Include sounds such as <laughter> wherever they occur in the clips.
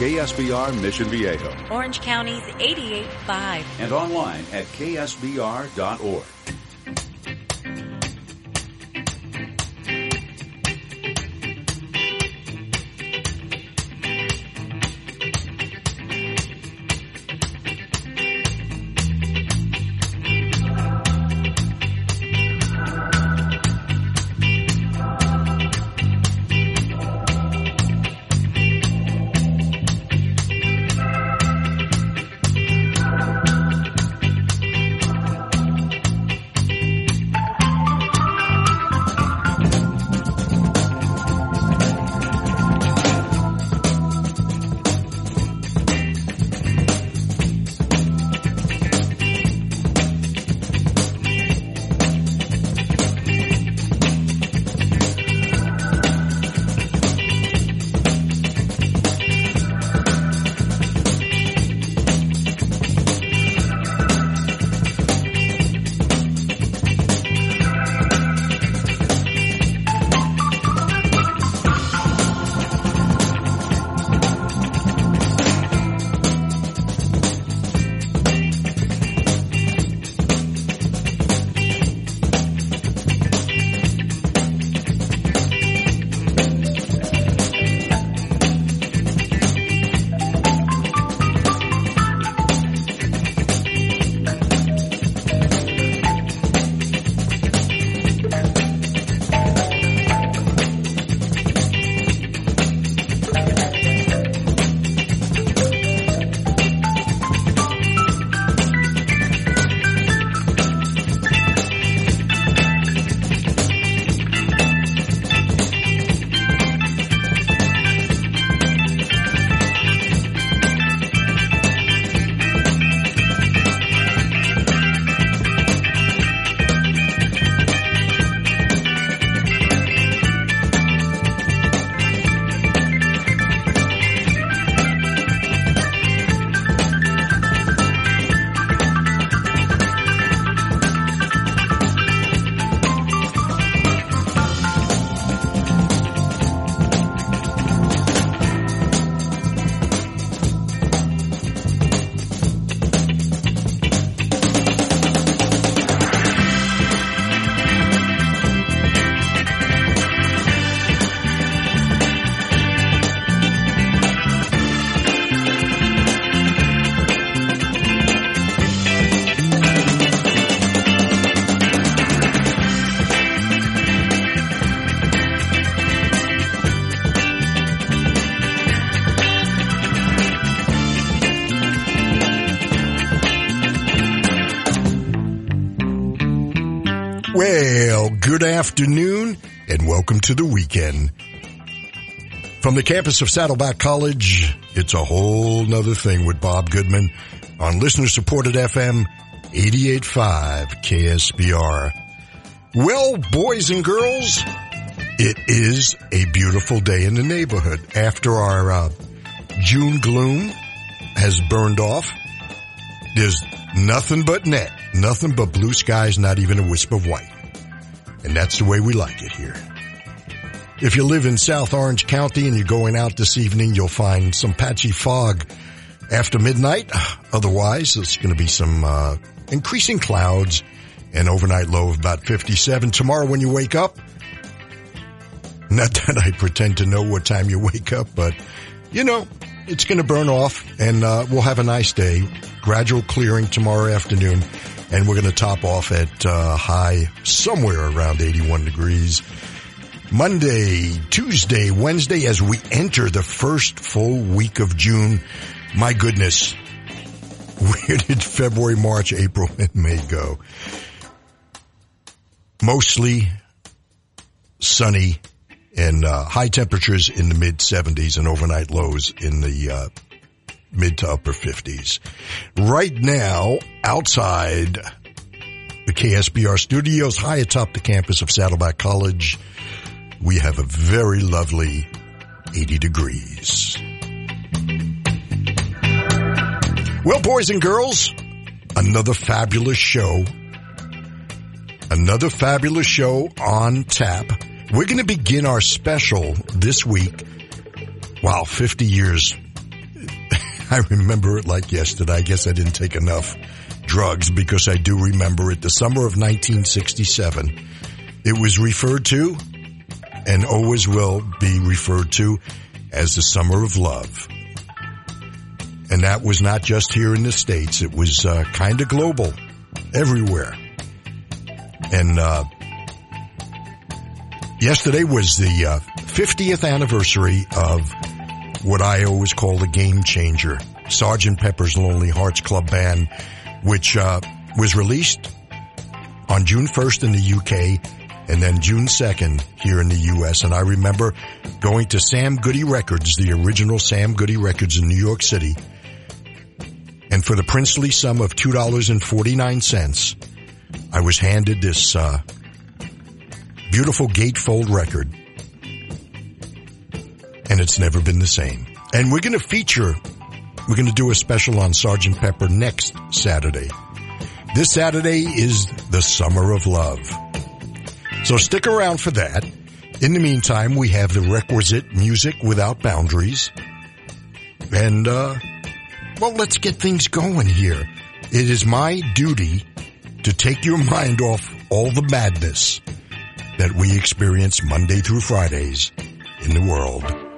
KSBR Mission Viejo. Orange County's 88.5. And online at ksbr.org. Good afternoon and welcome to the weekend. From the campus of Saddleback College, it's a whole nother thing with Bob Goodman on listener supported FM 88.5 KSBR. Well, boys and girls, it is a beautiful day in the neighborhood after our uh, June gloom has burned off. There's nothing but net, nothing but blue skies, not even a wisp of white. And that's the way we like it here. If you live in South Orange County and you're going out this evening, you'll find some patchy fog after midnight. <sighs> Otherwise, it's going to be some uh, increasing clouds and overnight low of about 57. Tomorrow when you wake up, not <laughs> that I pretend to know what time you wake up, but you know, it's going to burn off and uh, we'll have a nice day. Gradual clearing tomorrow afternoon and we're going to top off at uh, high somewhere around 81 degrees. Monday, Tuesday, Wednesday as we enter the first full week of June. My goodness. <laughs> Where did February, March, April, <laughs> and May go? Mostly sunny and uh, high temperatures in the mid 70s and overnight lows in the uh, mid to upper 50s. Right now, outside the KSBR studios, high atop the campus of Saddleback College, we have a very lovely 80 degrees. Well, boys and girls, another fabulous show. Another fabulous show on tap. We're going to begin our special this week. Wow, 50 years I remember it like yesterday. I guess I didn't take enough drugs because I do remember it. The summer of 1967. It was referred to and always will be referred to as the summer of love. And that was not just here in the States. It was uh, kind of global everywhere. And, uh, yesterday was the uh, 50th anniversary of what I always call the game changer, Sergeant Pepper's Lonely Hearts Club Band, which uh, was released on June 1st in the UK and then June 2nd here in the US. And I remember going to Sam Goody Records, the original Sam Goody Records in New York City. And for the princely sum of $2.49, I was handed this, uh, beautiful gatefold record. And it's never been the same. And we're going to feature, we're going to do a special on Sergeant Pepper next Saturday. This Saturday is the summer of love. So stick around for that. In the meantime, we have the requisite music without boundaries. And, uh, well, let's get things going here. It is my duty to take your mind off all the madness that we experience Monday through Fridays in the world.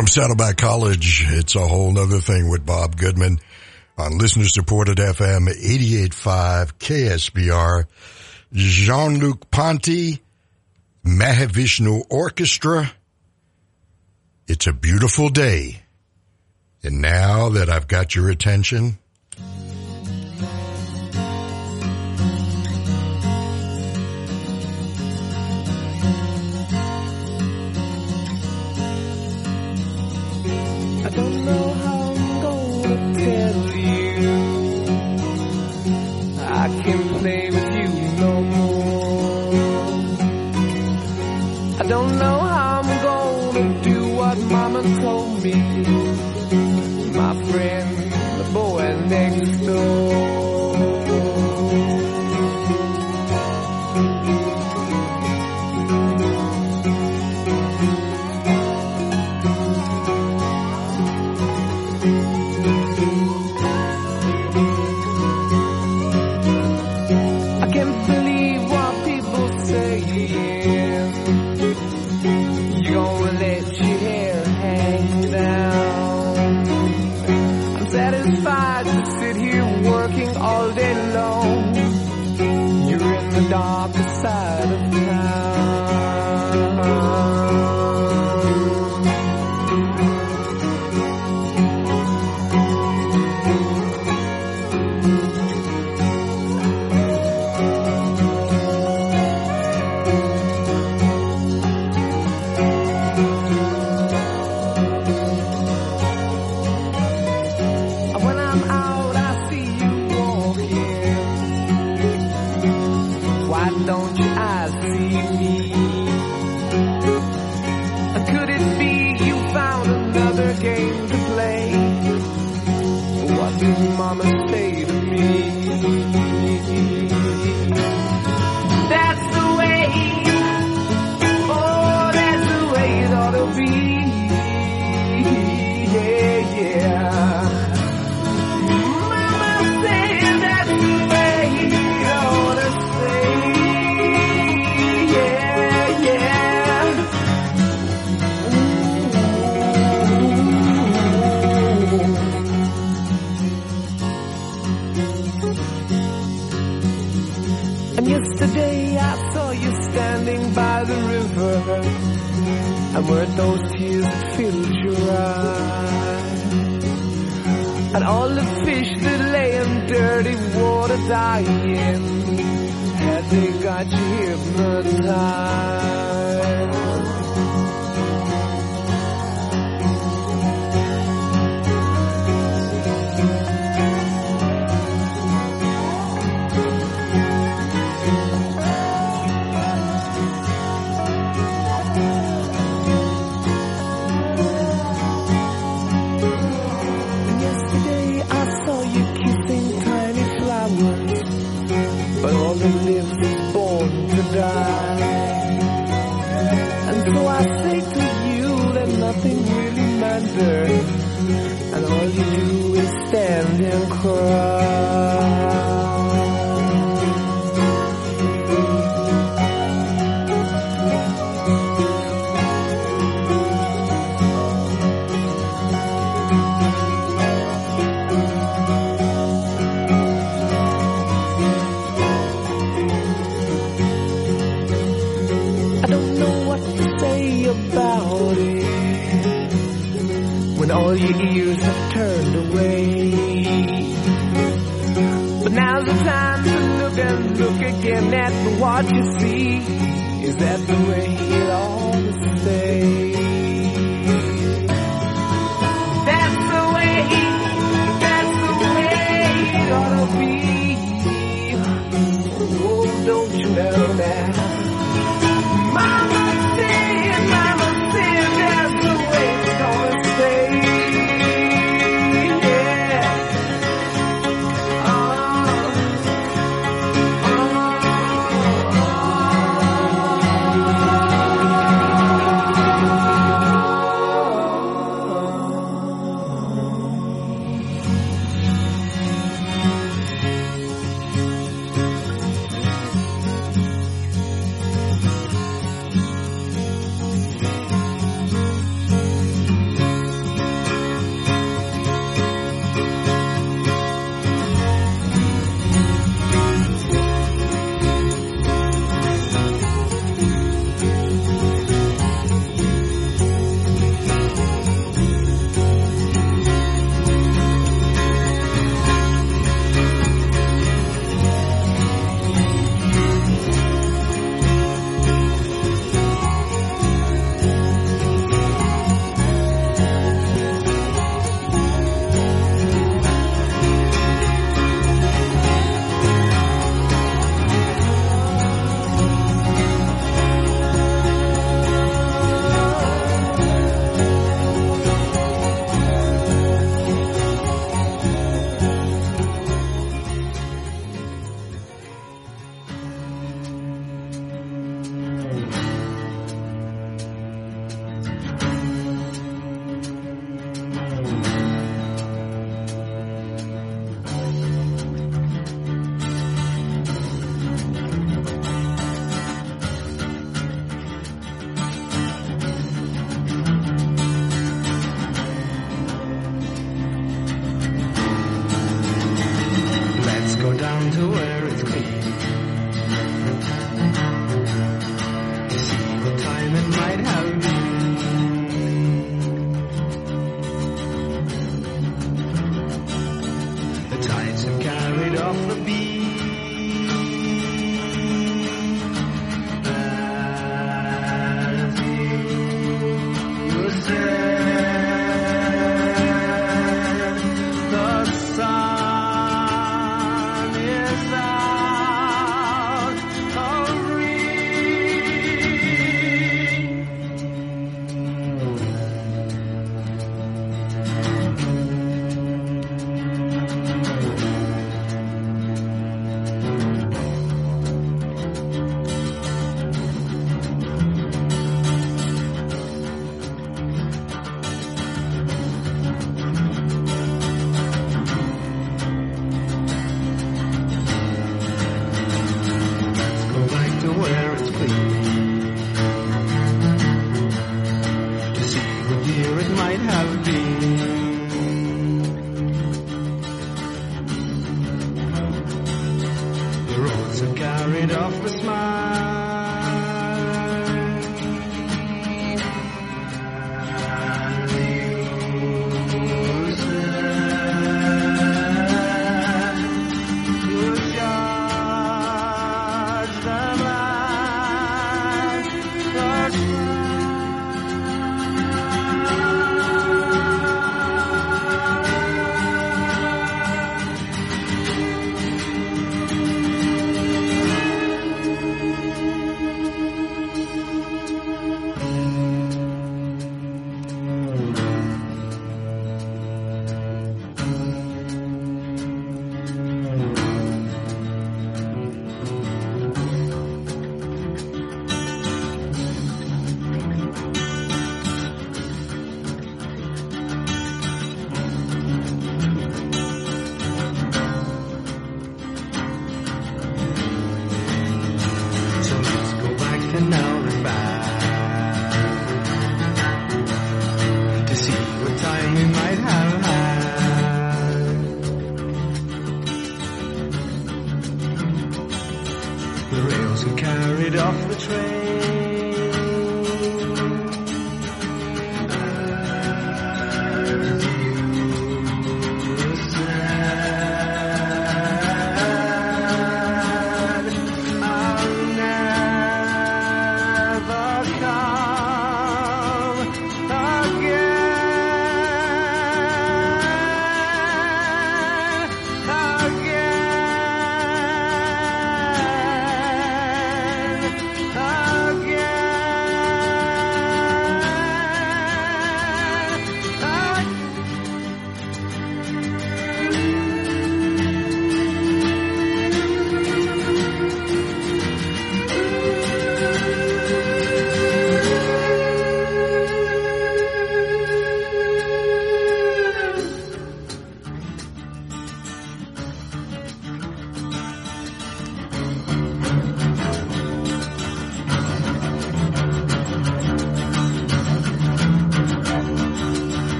From Saddleback College, it's a whole nother thing with Bob Goodman on listener supported FM 88.5 KSBR. Jean-Luc Ponty, Mahavishnu Orchestra. It's a beautiful day. And now that I've got your attention, you.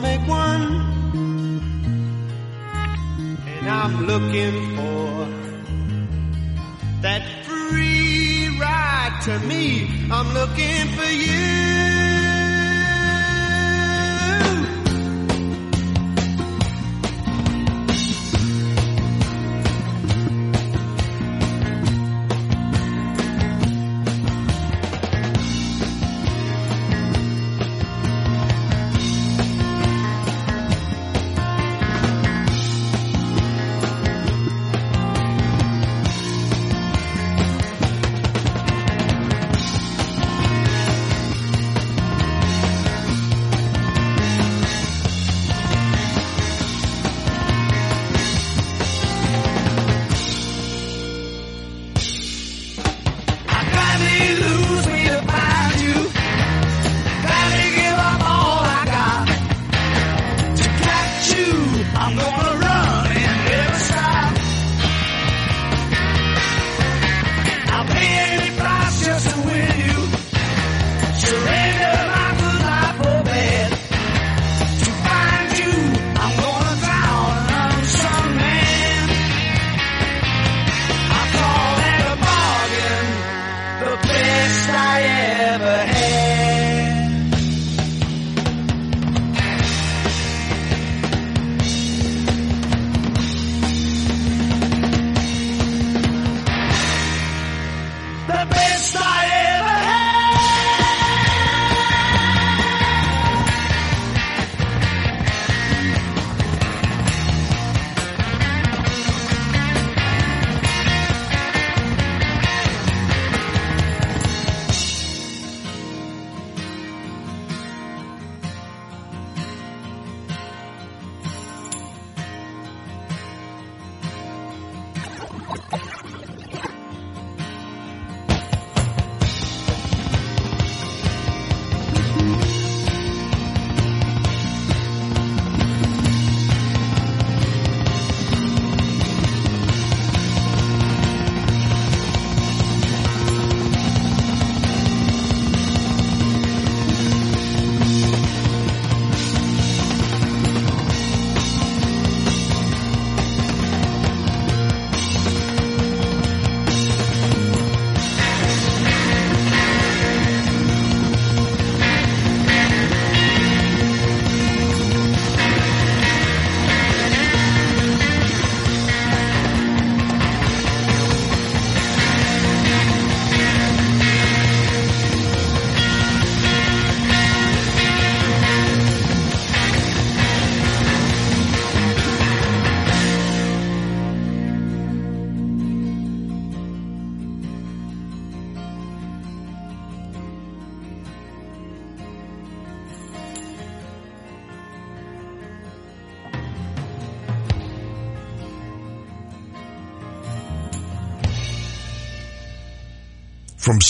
Make one. And I'm looking for that free ride to me. I'm looking for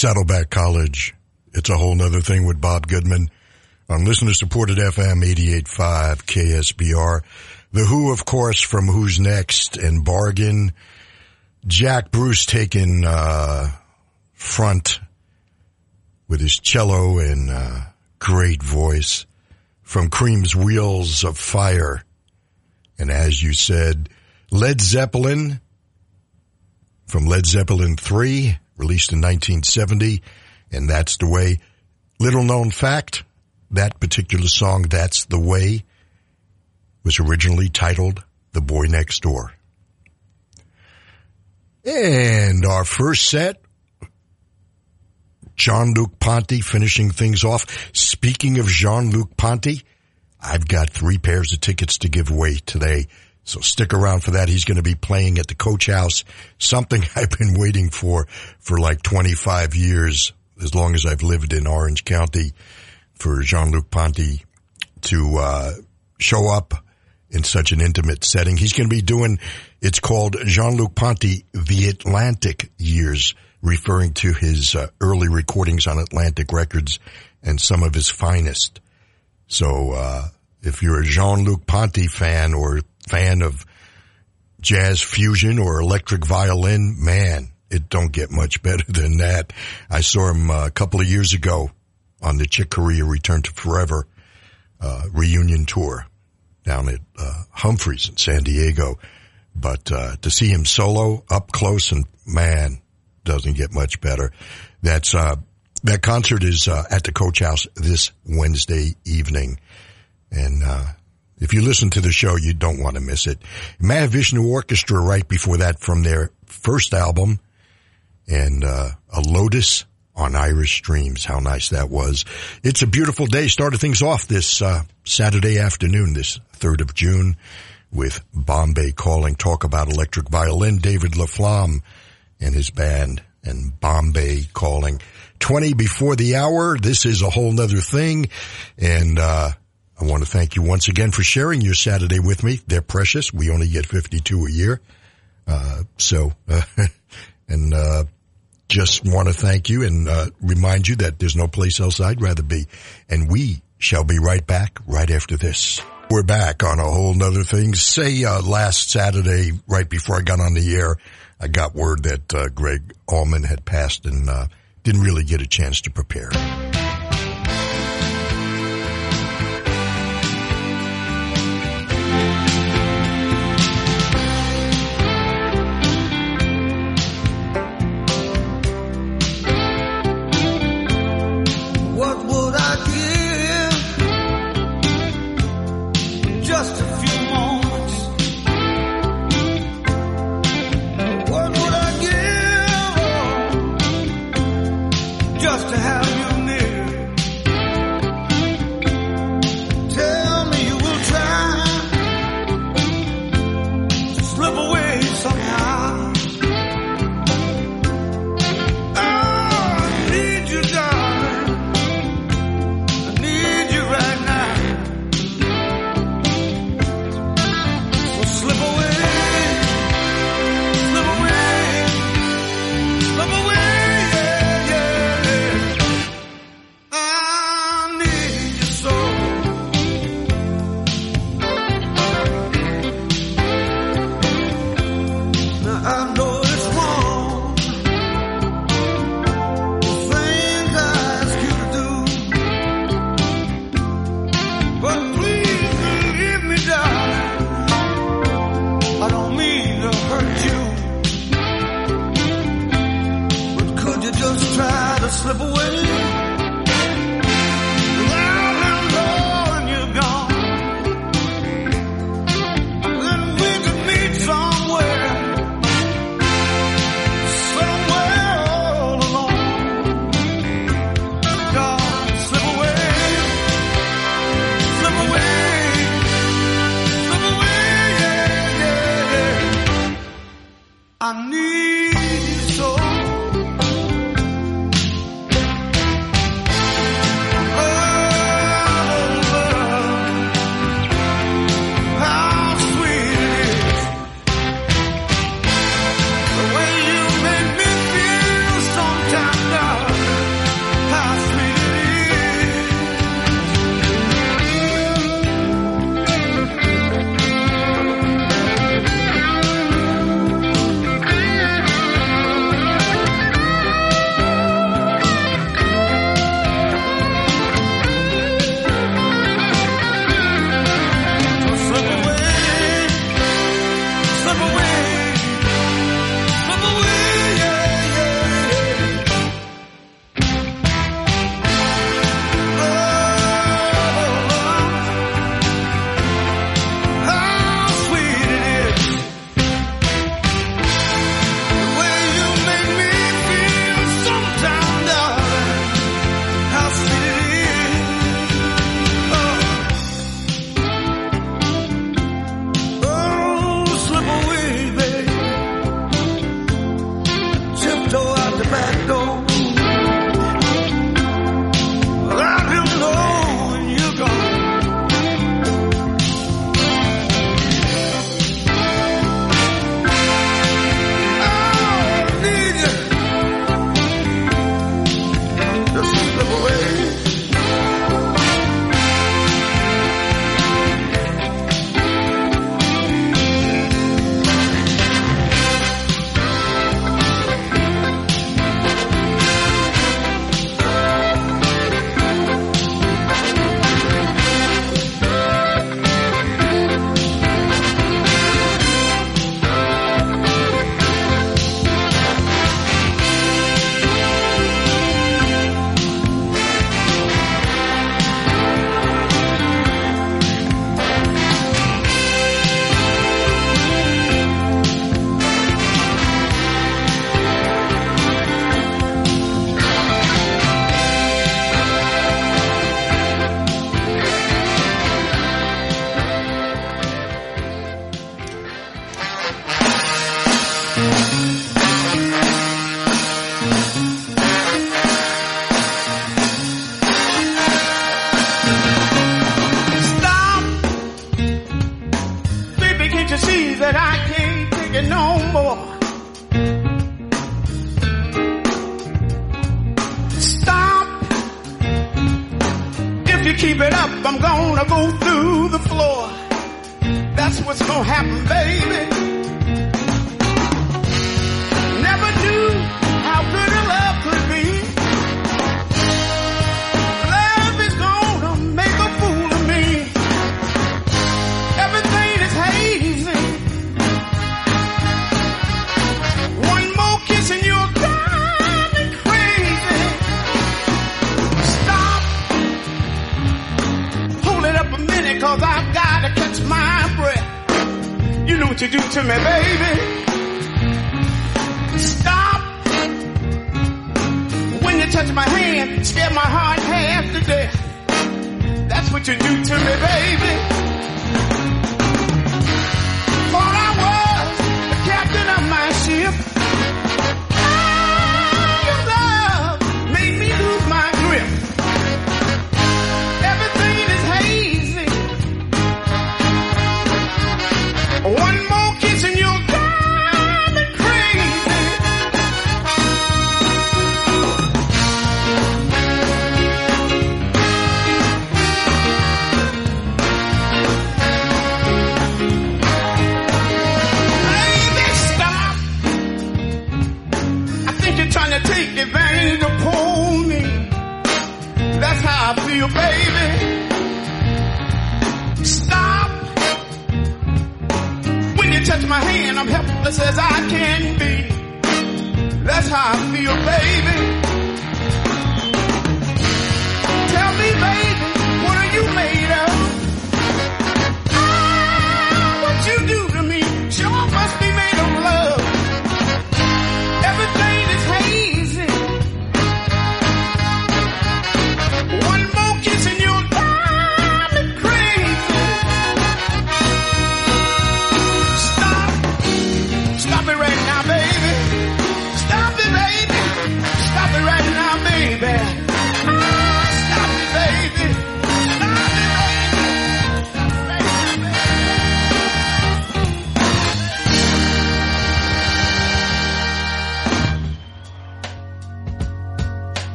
Saddleback College, it's a whole nother thing with Bob Goodman on listener supported FM 88.5 KSBR. The Who, of course, from Who's Next and Bargain. Jack Bruce taking, uh, front with his cello and, uh, great voice from Cream's Wheels of Fire. And as you said, Led Zeppelin from Led Zeppelin 3, released in 1970, and that's the way. Little known fact, that particular song, That's the Way, was originally titled The Boy Next Door. And our first set, Jean-Luc Ponty finishing things off. Speaking of Jean-Luc Ponty, I've got three pairs of tickets to give away today. So stick around for that. He's going to be playing at the Coach House, something <laughs> I've been waiting for for like 25 years, as long as I've lived in Orange County, for Jean-Luc Ponty to uh, show up in such an intimate setting. He's going to be doing, it's called Jean-Luc Ponty, The Atlantic Years, referring to his uh, early recordings on Atlantic Records and some of his finest. So, uh, if you're a Jean-Luc Ponty fan or fan of jazz fusion or electric violin, man, it don't get much better <laughs> than that. I saw him uh, a couple of years ago on the Chick Corea Return to Forever uh, reunion tour down at uh, Humphreys in San Diego. But uh, to see him solo up close and man, doesn't get much better. That's uh, that concert is uh, at the Coach House this Wednesday evening, and uh, if you listen to the show, you don't want to miss it. Mahavishnu Orchestra right before that from their first album, and uh, a Lotus on Irish Streams. How nice that was. It's a beautiful day. Started things off this uh, Saturday afternoon, this 3rd of June, with Bombay calling. Talk about electric violin. David LaFlamme and his band and Bombay calling. 20 before the hour. This is a whole nother thing. And, uh, I want to thank you once again for sharing your Saturday with me. They're precious. We only get 52 a year. Uh, so, uh, <laughs> and, uh, just want to thank you and, uh, remind you that there's no place else I'd rather be. And we shall be right back right after this. We're back on a whole nother thing. Say, uh, last Saturday, right before I got on the air, I got word that, uh, Greg Allman had passed and, didn't really get a chance to prepare.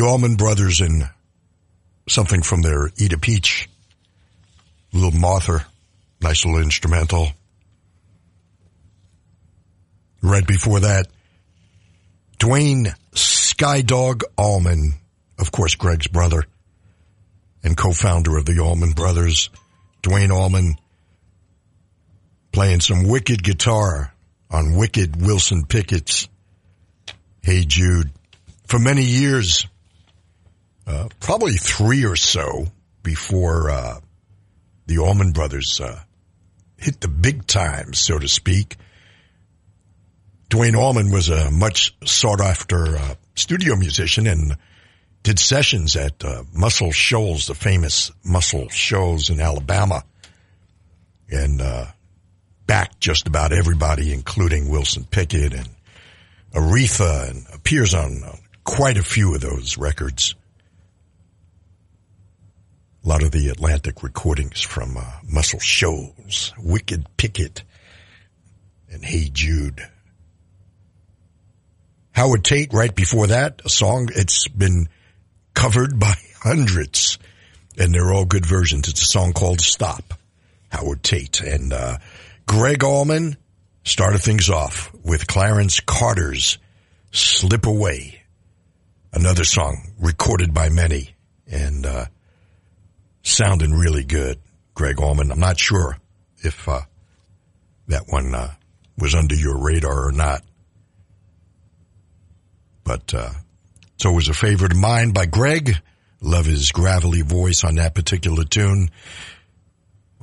The Allman Brothers in something from their Eat a Peach, Little Martha, nice little instrumental. Right before that, Duane Skydog Allman, of course, Greg's brother and co-founder of the Allman Brothers, Duane Allman, playing some wicked guitar on Wicked Wilson Pickett's Hey Jude. For many years, uh, probably three or so before uh, the Allman Brothers uh, hit the big time, so to speak, Duane Allman was a much sought after uh, studio musician and did sessions at uh, Muscle Shoals, the famous Muscle Shoals in Alabama, and backed just about everybody, including Wilson Pickett and Aretha, and appears on quite a few of those records. A lot of the Atlantic recordings from uh, Muscle Shoals, Wicked Pickett, and Hey Jude. Howard Tate right before that, a song it's been covered by <laughs> hundreds and they're all good versions. It's a song called Stop. Howard Tate and uh, Greg Allman started things off with Clarence Carter's Slip Away. Another song recorded by many and uh, sounding really good. Greg Allman. I'm not sure if uh, that one uh, was under your radar or not. But uh, it's always a favorite of mine by Greg. Love his gravelly voice on that particular tune.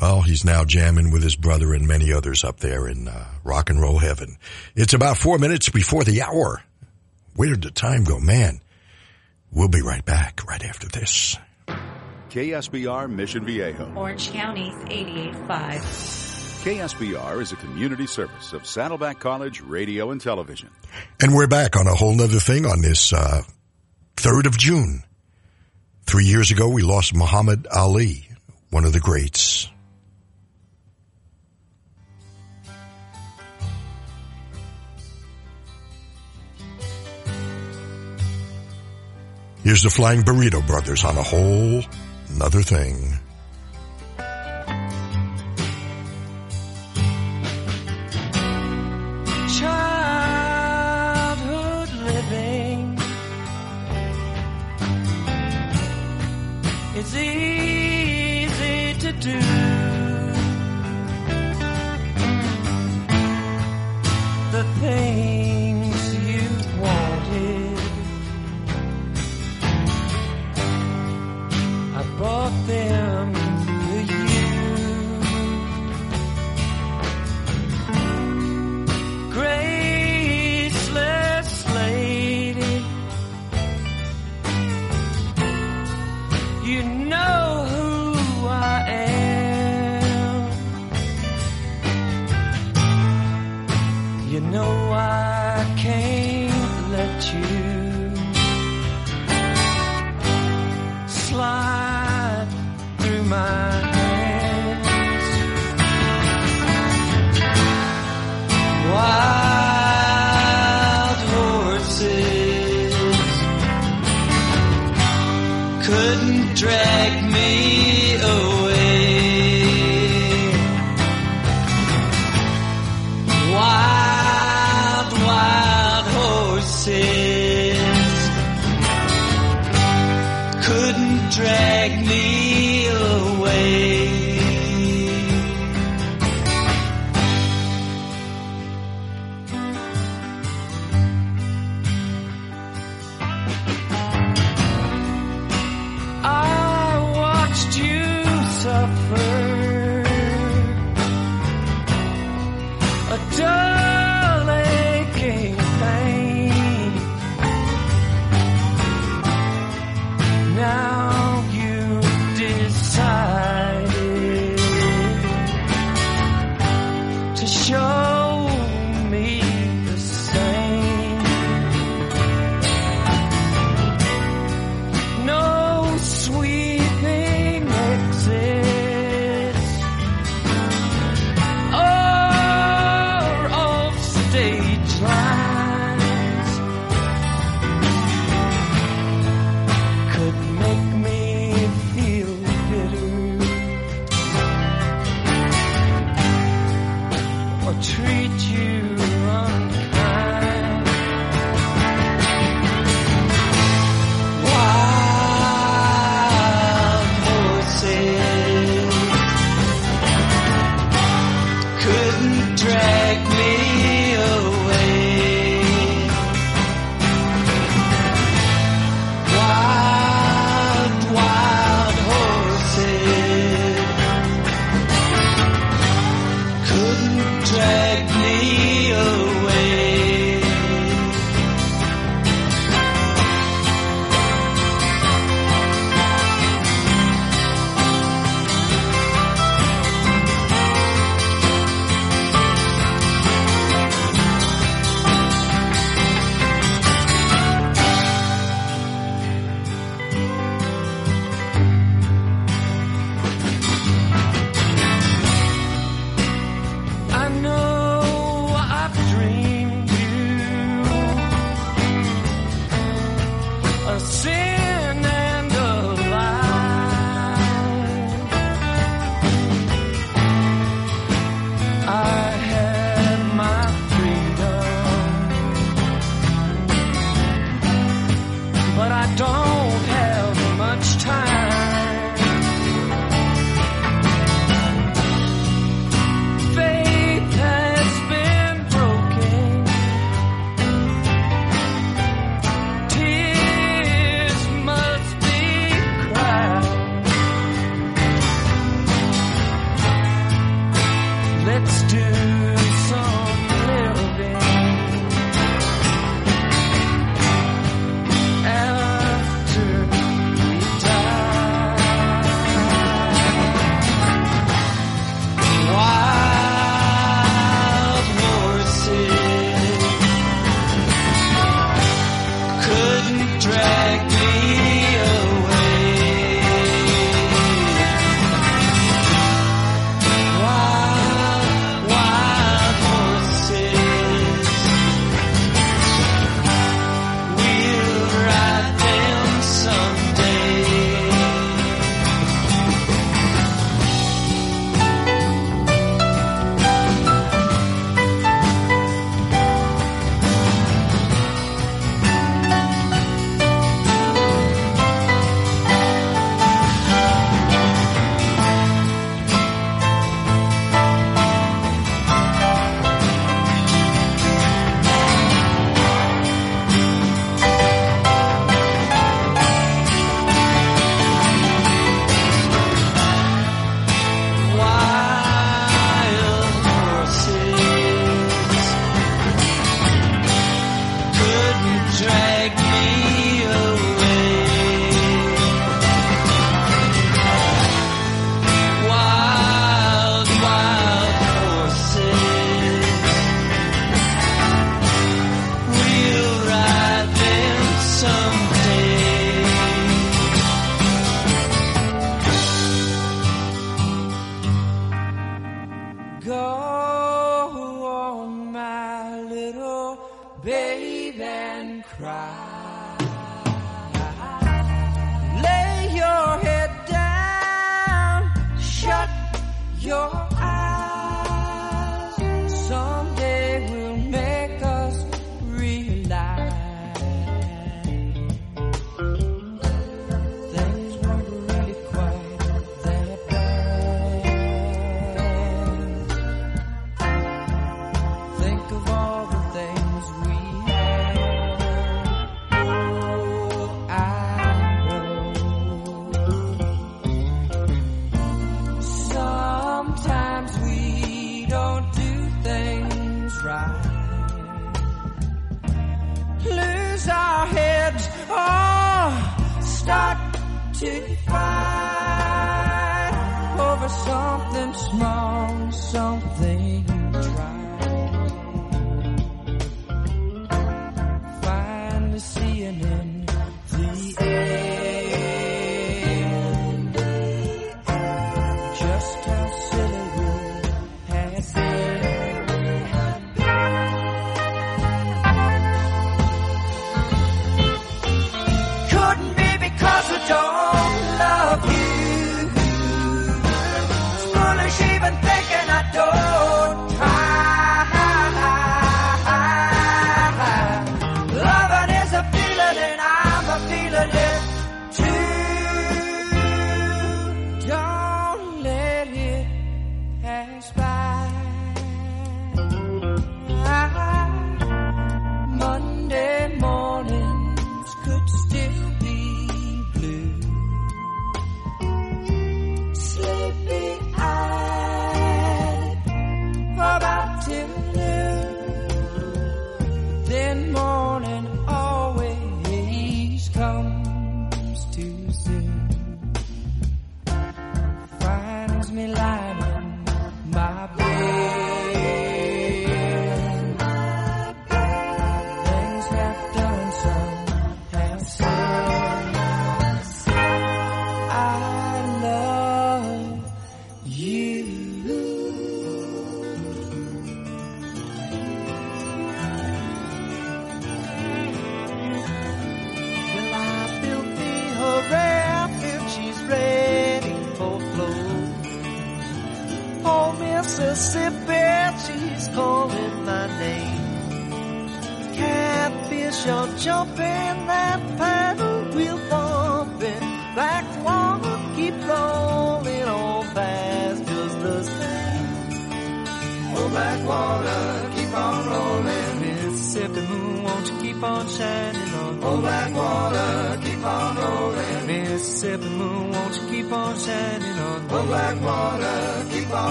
Well, he's now jamming with his brother and many others up there in uh, rock and roll heaven. It's about four minutes before the hour. Where did the time go, man? We'll be right back right after this. KSBR Mission Viejo. Orange County's 88.5. KSBR is a community service of Saddleback College Radio and Television. And we're back on a whole nother thing on this uh, 3rd of June. Three years ago, we lost Muhammad Ali, one of the greats. Here's the Flying Burrito Brothers on a whole nother thing.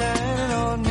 Shining on me?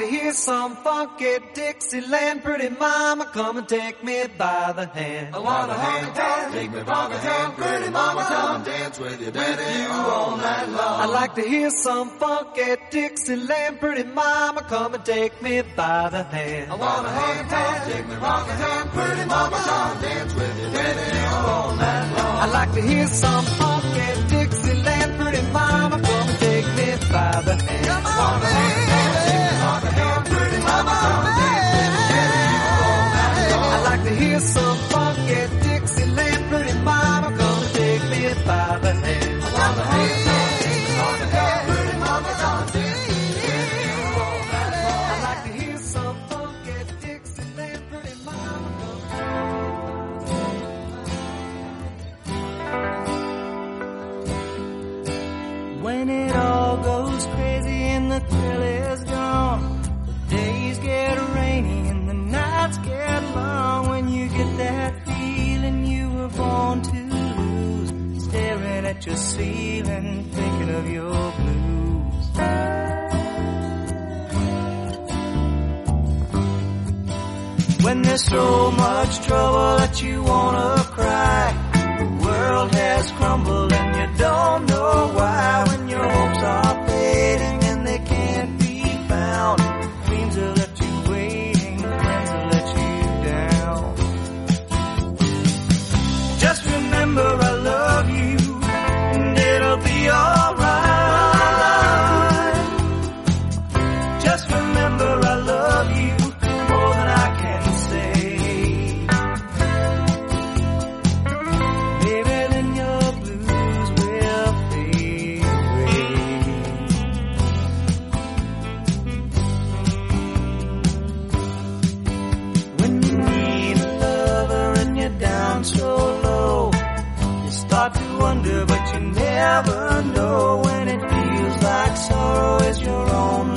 To hear some funky Dixieland. Pretty mama, come and take me by the hand. I want a hand, take me by the hand, pretty mama, come and dance with your daddy all night long. I'd like to hear some funky Dixieland. Pretty mama, come and take me by the hand. I want a hand, take me by the hand, pretty mama, come and dance with your daddy all night long. I'd like to hear some funky Dixieland. Pretty mama, come and take me by the hand. Come on, some funky Dixieland. Pretty mama, and take me by the hand. Dixieland. Pretty mama, come When it all goes crazy in the thrill that feeling you were born to lose, staring at your ceiling, thinking of your blues. When there's so much trouble that you wanna cry, the world has crumbled and you don't know why. When your hopes are never know when it feels like sorrow is your only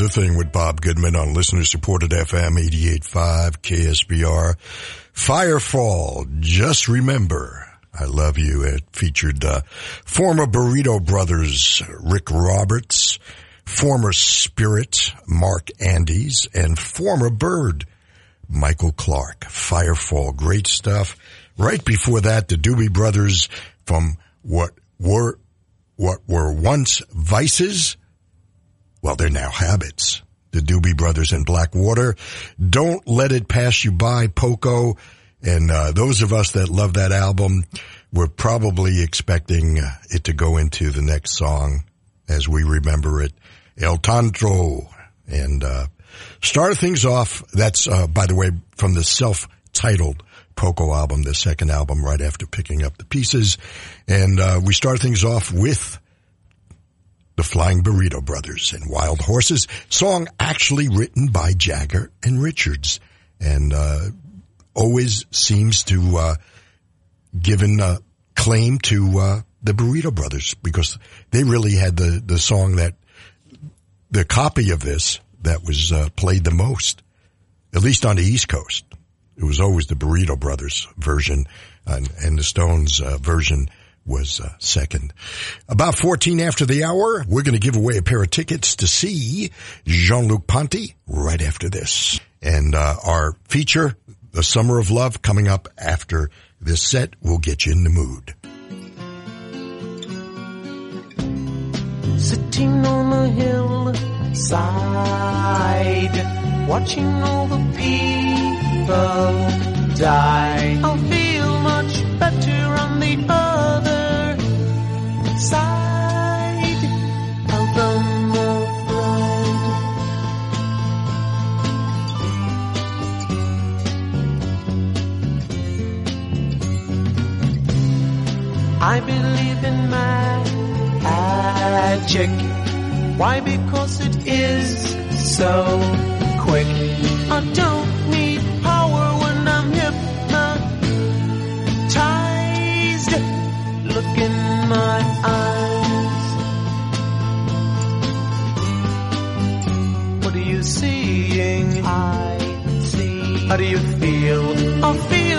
it's a whole nother thing with Bob Goodman on listener supported FM 88.5 KSBR. Firefall, just remember, I love you. It featured uh, former Burrito Brothers Rick Roberts, former Spirit Mark Andes, and former Byrd Michael Clarke. Firefall, great stuff. Right before that, the Doobie Brothers from what were what were once vices, well, they're now habits. The Doobie Brothers in Blackwater. Don't let it pass you by, Poco. And uh, those of us that love that album we're probably expecting uh, it to go into the next song as we remember it, El Tonto. And uh, start things off. That's, uh, by the way, from the self-titled Poco album, the second album right after picking up the pieces. And uh, we start things off with the Flying Burrito Brothers and Wild Horses, song actually written by Jagger and Richards. And uh, always seems to uh, given uh, claim to uh, the Burrito Brothers because they really had the, the song that the copy of this that was uh, played the most, at least on the East Coast. It was always the Burrito Brothers version, and, and the Stones version was uh, second. About 14 after the hour, we're going to give away a pair of tickets to see Jean-Luc Ponty right after this. And uh, our feature, The Summer of Love, coming up after this set will get you in the mood. Sitting on a hillside, watching all the people die. I'll feel much better on the other side of the road. I believe in magic. Why? Because it is so quick. I don't you seeing? I see. How do you feel? I feel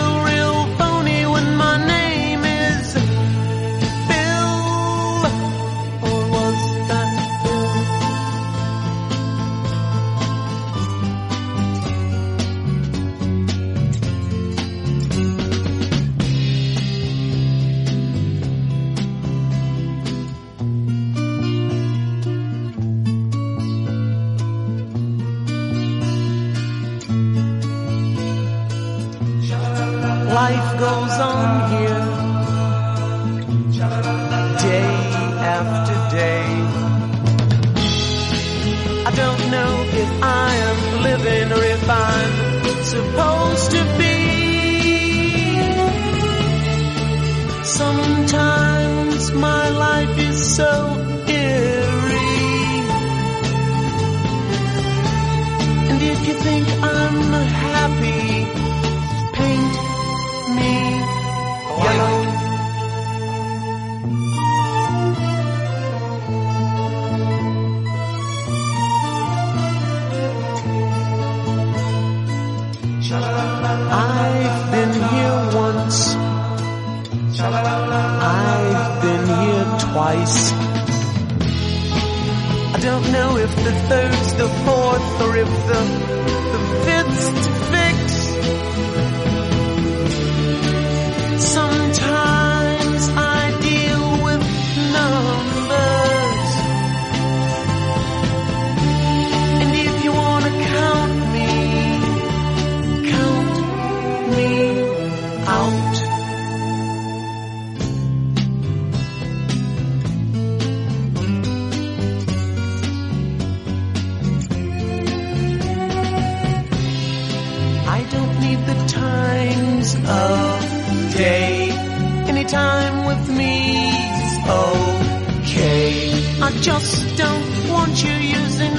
goes on here, day after day. I don't know if I am living or if I'm supposed to be. Sometimes my life is so eerie. And if you think I'm happy, twice. I don't know if the third's the fourth or if the just don't want you using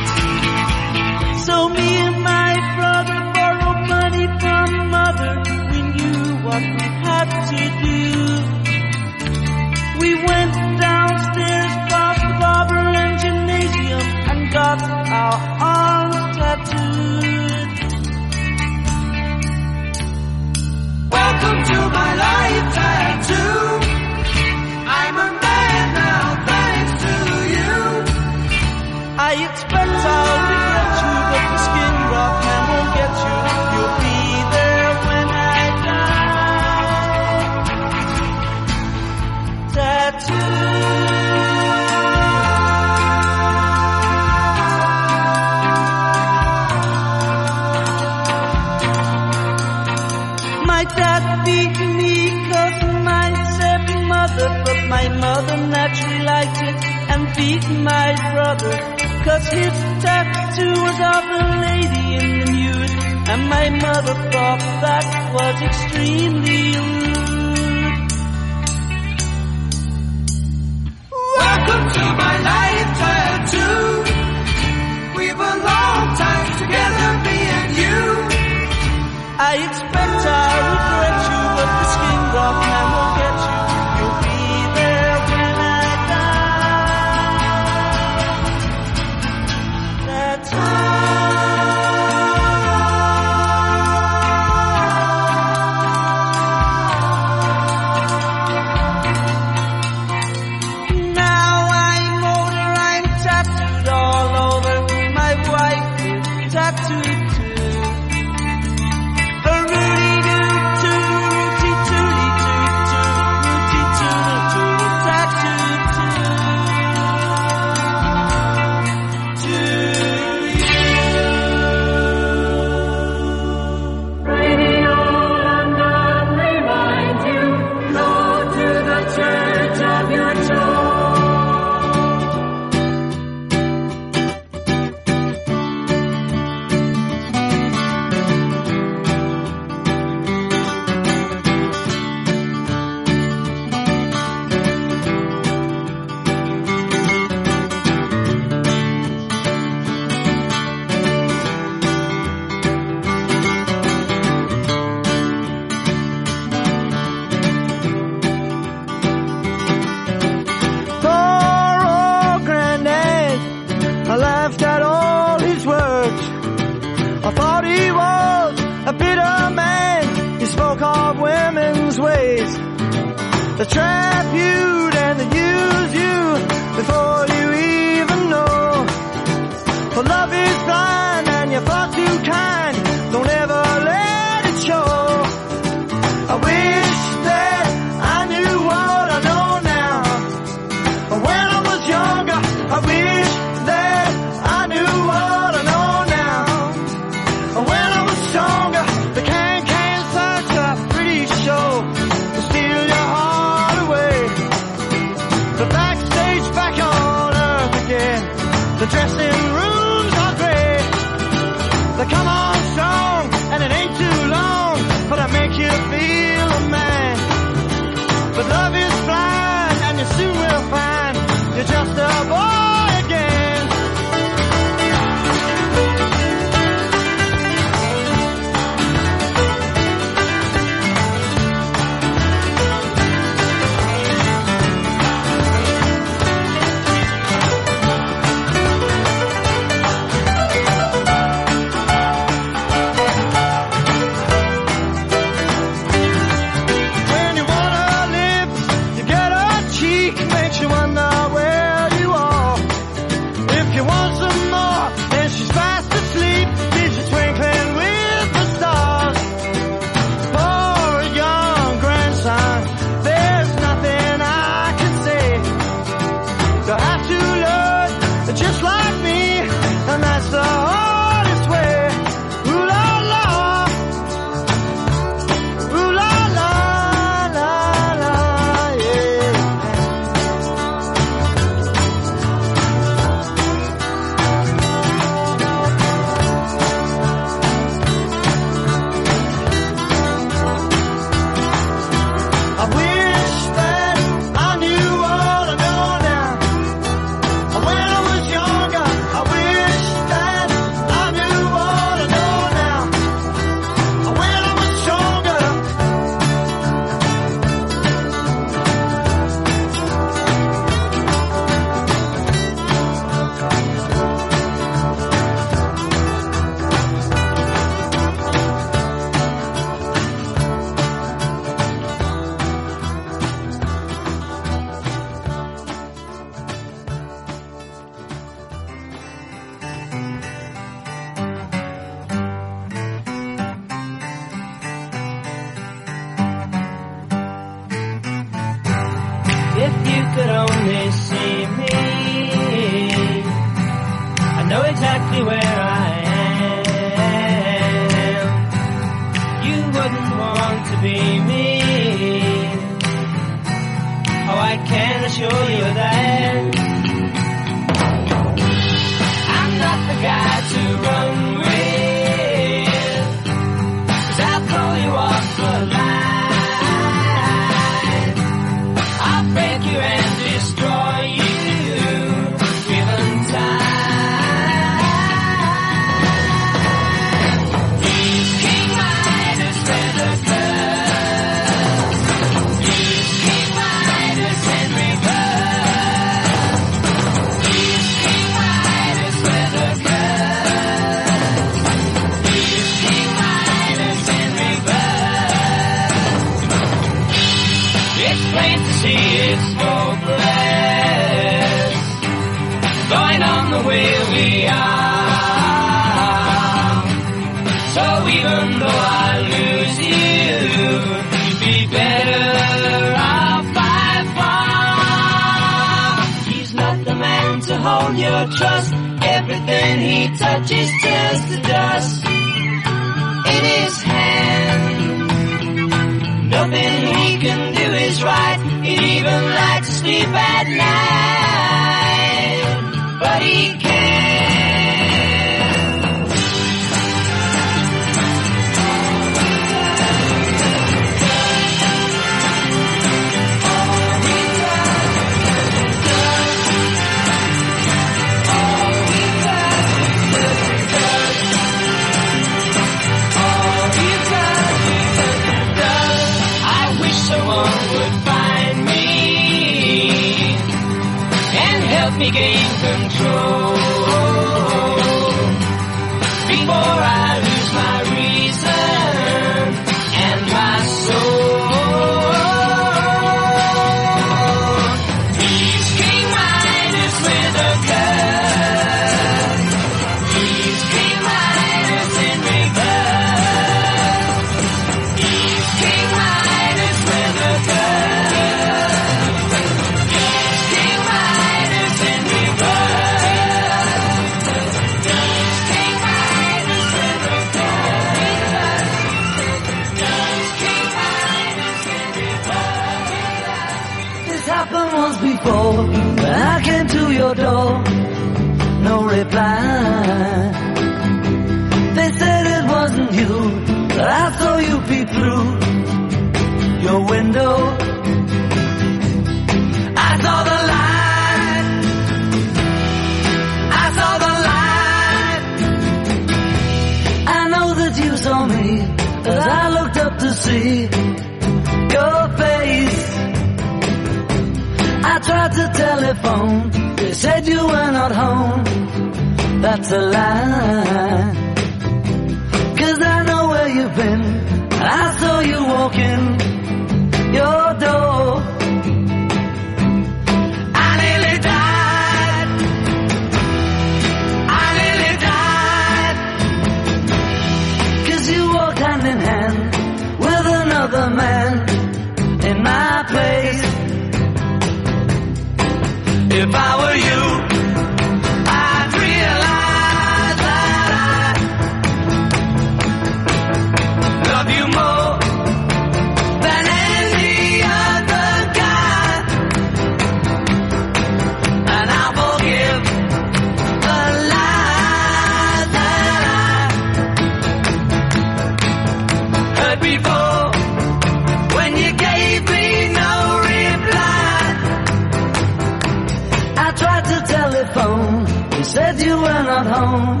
tried to telephone. You said you were not home.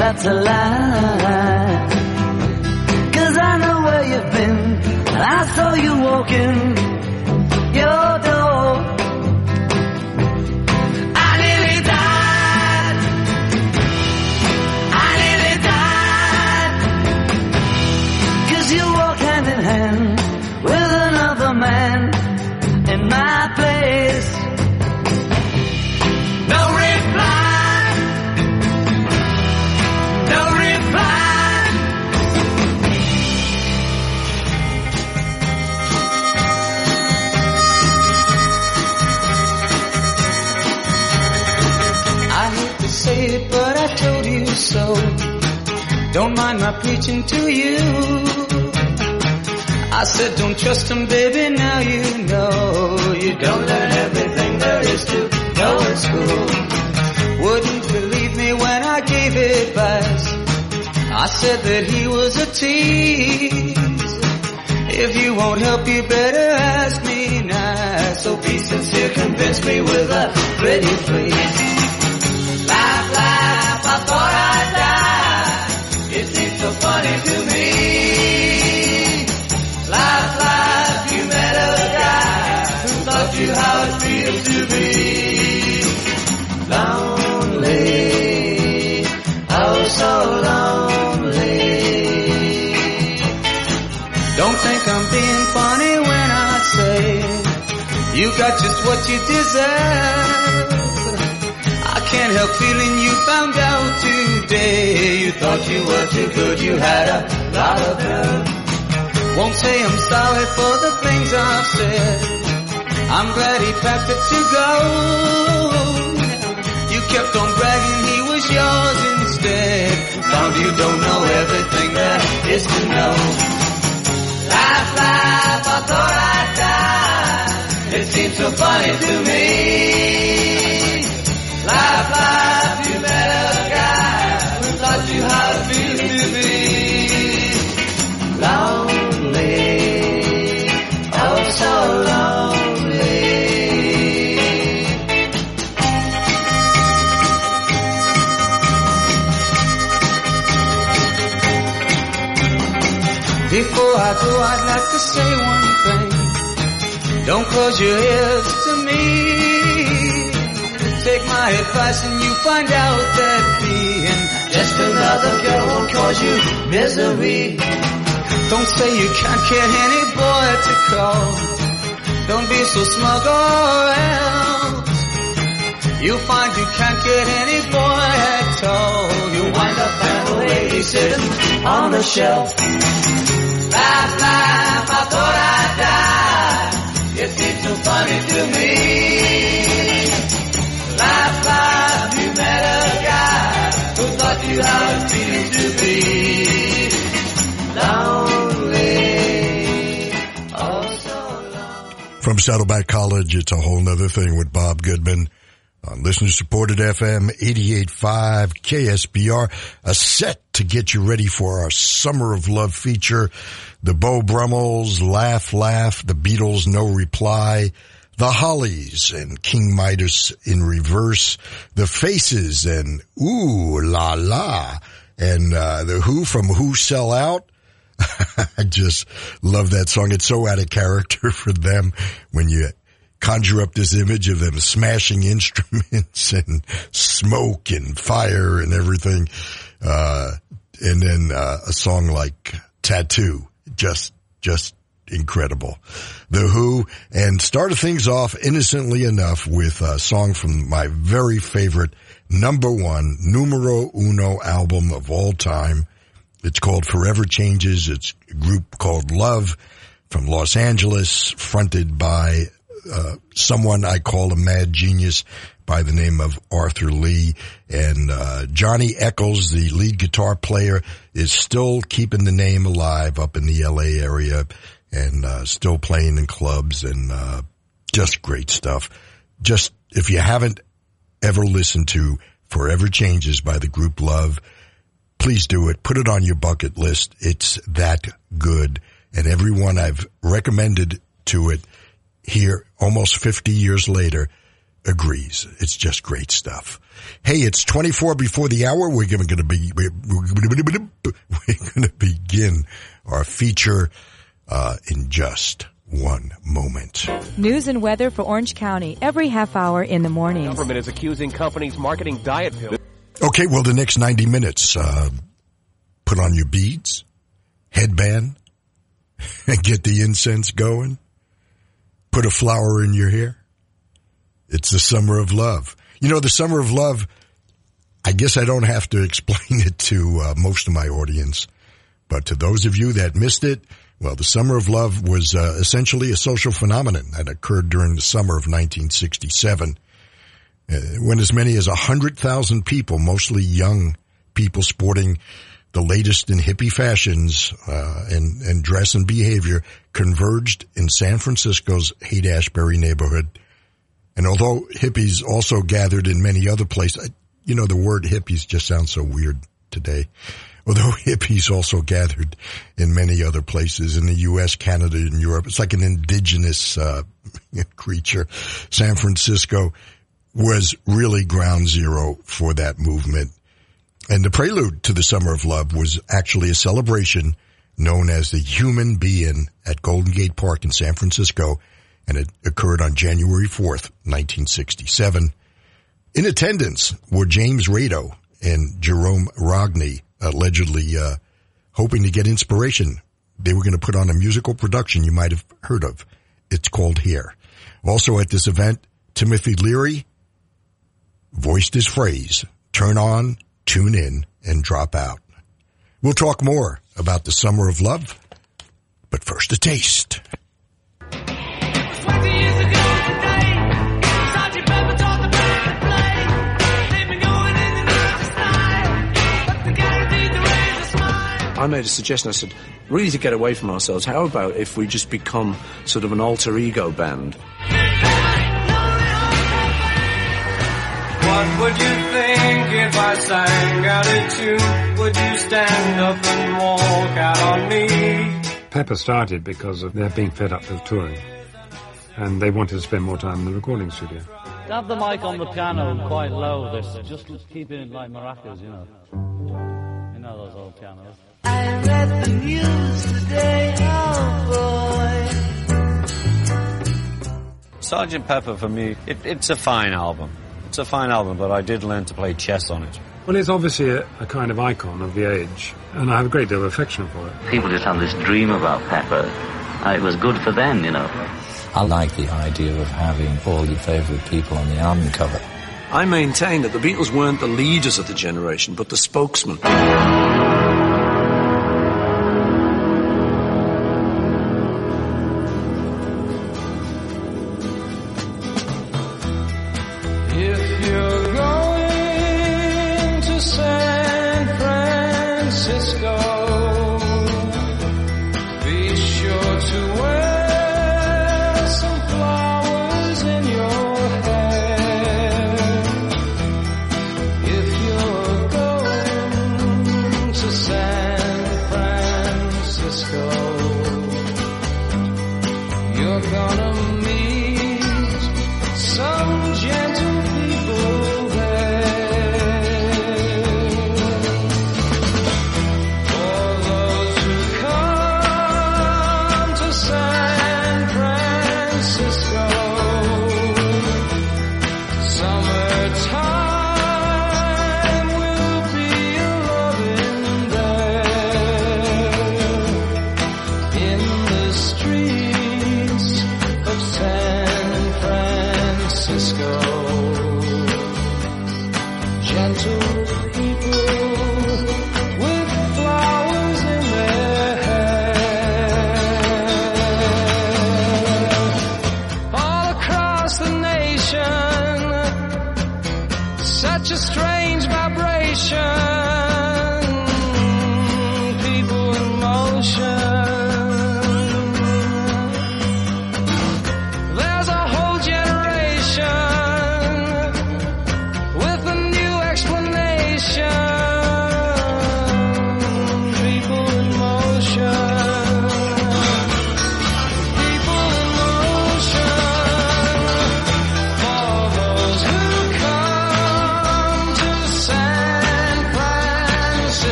That's a lie. Cause I know where you've been. And I saw you walking. You're. Don't mind my preaching to you. I said don't trust him, baby, now you know. You don't learn everything there is to know in school. Wouldn't believe me when I gave advice. I said that he was a tease. If you won't help, you better ask me nice. So be sincere, convince me with a pretty please. You got just what you deserve. Can't help feeling you found out today. You thought you were too good, you had a lot of nerve. Won't say I'm sorry for the things I've said. I'm glad he packed it to go. You kept on bragging he was yours instead. Found you don't know everything there is to know. Laugh, laugh, I thought I'd die. It seems so funny to me. To be lonely. Oh, so lonely. Before I go, I'd like to say one thing. Don't close your ears to me. Take my advice and you find out that being just another girl won't cause you misery. Don't say you can't get any boy to call. Don't be so smug or else. You'll find you can't get any boy at all. You'll wind up at a lady sitting on the shelf. Laugh, laugh, I thought I'd die. It seems so funny to me. You to be. From Saddleback College, it's a whole nother thing with Bob Goodman on listener supported FM 88.5 KSBR, a set to get you ready for our Summer of Love feature. The Beau Brummels, Laugh Laugh, the Beatles, No Reply, the Hollies and King Midas in reverse, the Faces and Ooh La La, and uh, the Who from Who Sell Out. <laughs> I just love that song. It's so out of character <laughs> for them when you conjure up this image of them smashing instruments <laughs> and smoke and fire and everything. Uh, and then, uh, a song like Tattoo, just, just incredible. The Who and started things off innocently enough with a song from my very favorite number one numero uno album of all time. It's called Forever Changes. It's a group called Love from Los Angeles, fronted by uh, someone I call a mad genius by the name of Arthur Lee. And uh, Johnny Echols, the lead guitar player, is still keeping the name alive up in the LA area and uh, still playing in clubs and uh, just great stuff. Just if you haven't ever listened to Forever Changes by the group Love, please do it. Put it on your bucket list. It's that good. And everyone I've recommended to it here almost 50 years later agrees. It's just great stuff. Hey, it's 24 before the hour. We're going to be, we're going to begin our feature, uh, in just one moment. News and weather for Orange County every half hour in the morning. Government is accusing companies marketing diet pills. Okay, well, the next 90 minutes, uh, put on your beads, headband, and <laughs> get the incense going. Put a flower in your hair. It's the summer of love. You know, the summer of love, I guess I don't have to <laughs> explain it to uh, most of my audience, but to those of you that missed it, well, the summer of love was uh, essentially a social phenomenon that occurred during the summer of 1967 uh, when as many as 100,000 people, mostly young people sporting the latest in hippie fashions uh, and and dress and behavior converged in San Francisco's Haight Ashbury neighborhood. And although hippies also gathered in many other places, you know, the word hippies just sounds so weird today. Although <laughs> hippies also gathered in many other places in the U.S., Canada, and Europe, it's like an indigenous uh, <laughs> creature. San Francisco was really ground zero for that movement. And the prelude to the Summer of Love was actually a celebration known as the Human Be-In at Golden Gate Park in San Francisco, and it occurred on January 4th, 1967. In attendance were James Rado and Gerome Ragni, allegedly uh, hoping to get inspiration. They were going to put on a musical production you might have heard of. It's called Hair. Also at this event, Timothy Leary voiced his phrase, turn on, tune in, and drop out. We'll talk more about the summer of love, but first a taste. I made a suggestion. I said, really to get away from ourselves, how about if we just become sort of an alter ego band? What would you think if I sang out a tune? Would you stand up and walk out on me? Pepper started because of their being fed up with touring. And they wanted to spend more time in the recording studio. Have the mic on the piano quite low. This just keeping it like maracas, you know. You know those old pianos. I read the news today, oh. Sergeant Pepper for me, it, it's a fine album. It's a fine album, but I did learn to play chess on it. Well, it's obviously a, a kind of icon of the age, and I have a great deal of affection for it. People just have this dream about Pepper. Uh, it was good for them, you know. I like the idea of having all your favourite people on the album cover. I maintain that the Beatles weren't the leaders of the generation, but the spokesmen.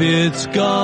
it's gone.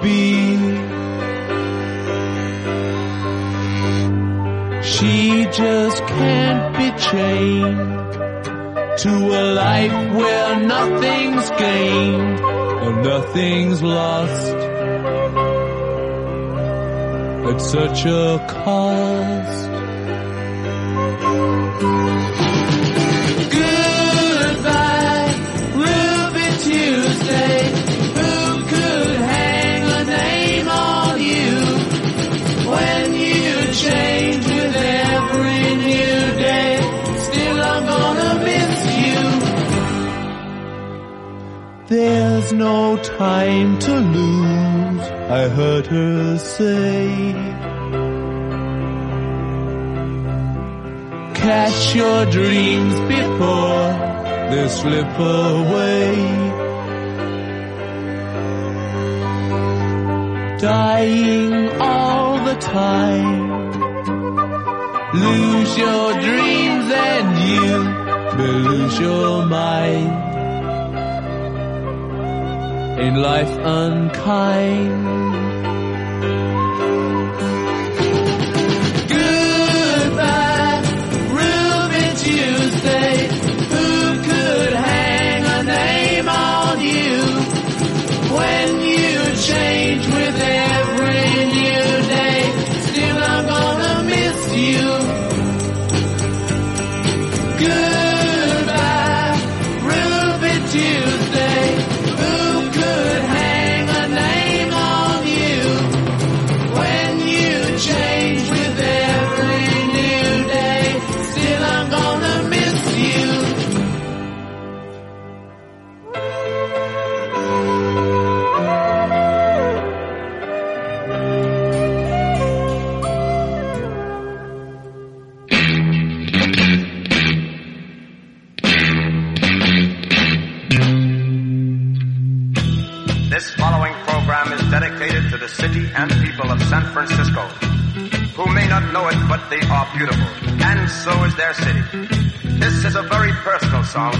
be. She just can't be chained to a life where nothing's gained and nothing's lost. At such a cost. There's no time to lose, I heard her say. Catch your dreams before they slip away. Dying all the time. Lose your dreams and you may lose your mind. In life unkind. San Francisco, who may not know it, but they are beautiful, and so is their city. This is a very personal song,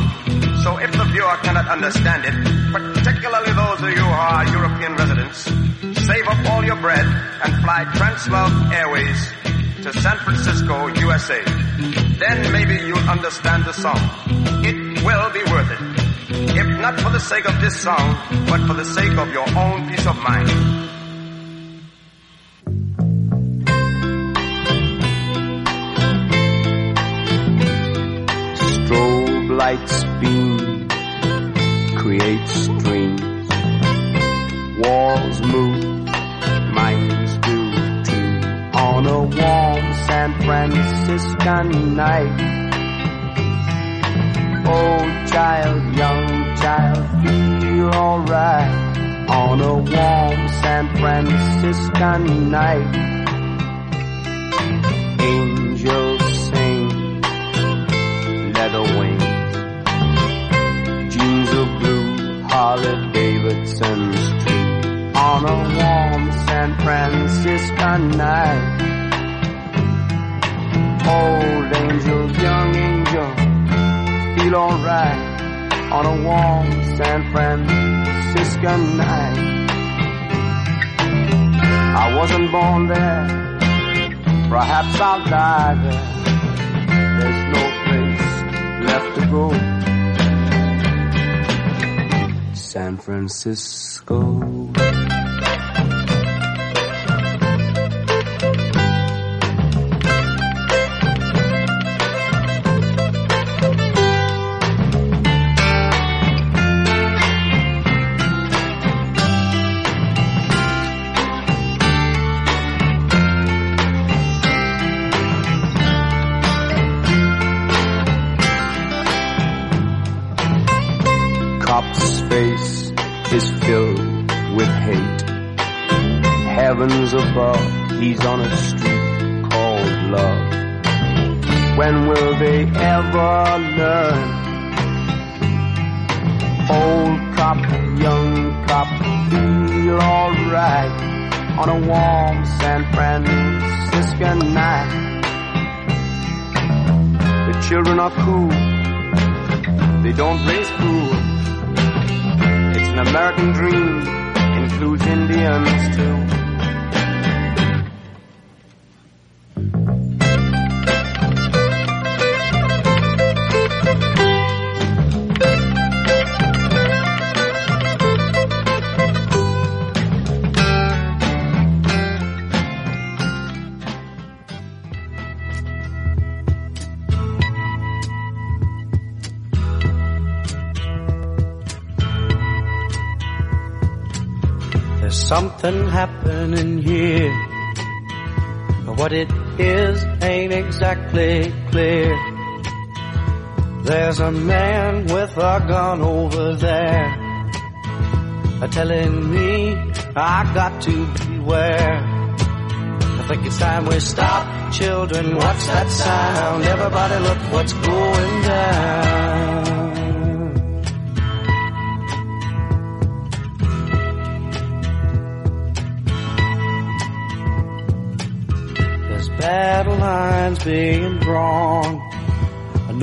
so if the viewer cannot understand it, particularly those of you who are European residents, save up all your bread and fly Translove Airways to San Francisco, USA. Then maybe you'll understand the song. It will be worth it. If not for the sake of this song, but for the sake of your own peace of mind. Lights beam, create streams. Walls move, minds do too. On a warm San Franciscan night. Old child, young child, feel alright. On a warm San Franciscan night. Franciscan night. I wasn't born there, perhaps I'll die there. There's no place left to go. San Francisco. Exactly clear. There's a man with a gun over there. telling me I got to beware. I think it's time we stop, children. What's that sound? Everybody, look what's going down.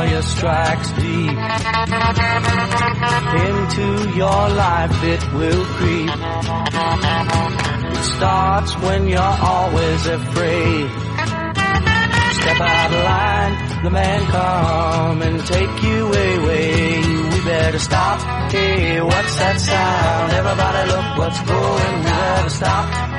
Paranoia strikes deep into your life, it will creep. It starts when you're always afraid. Step out of line, the man come and take you away. We better stop. Hey, what's that sound? Everybody look what's going. We better stop.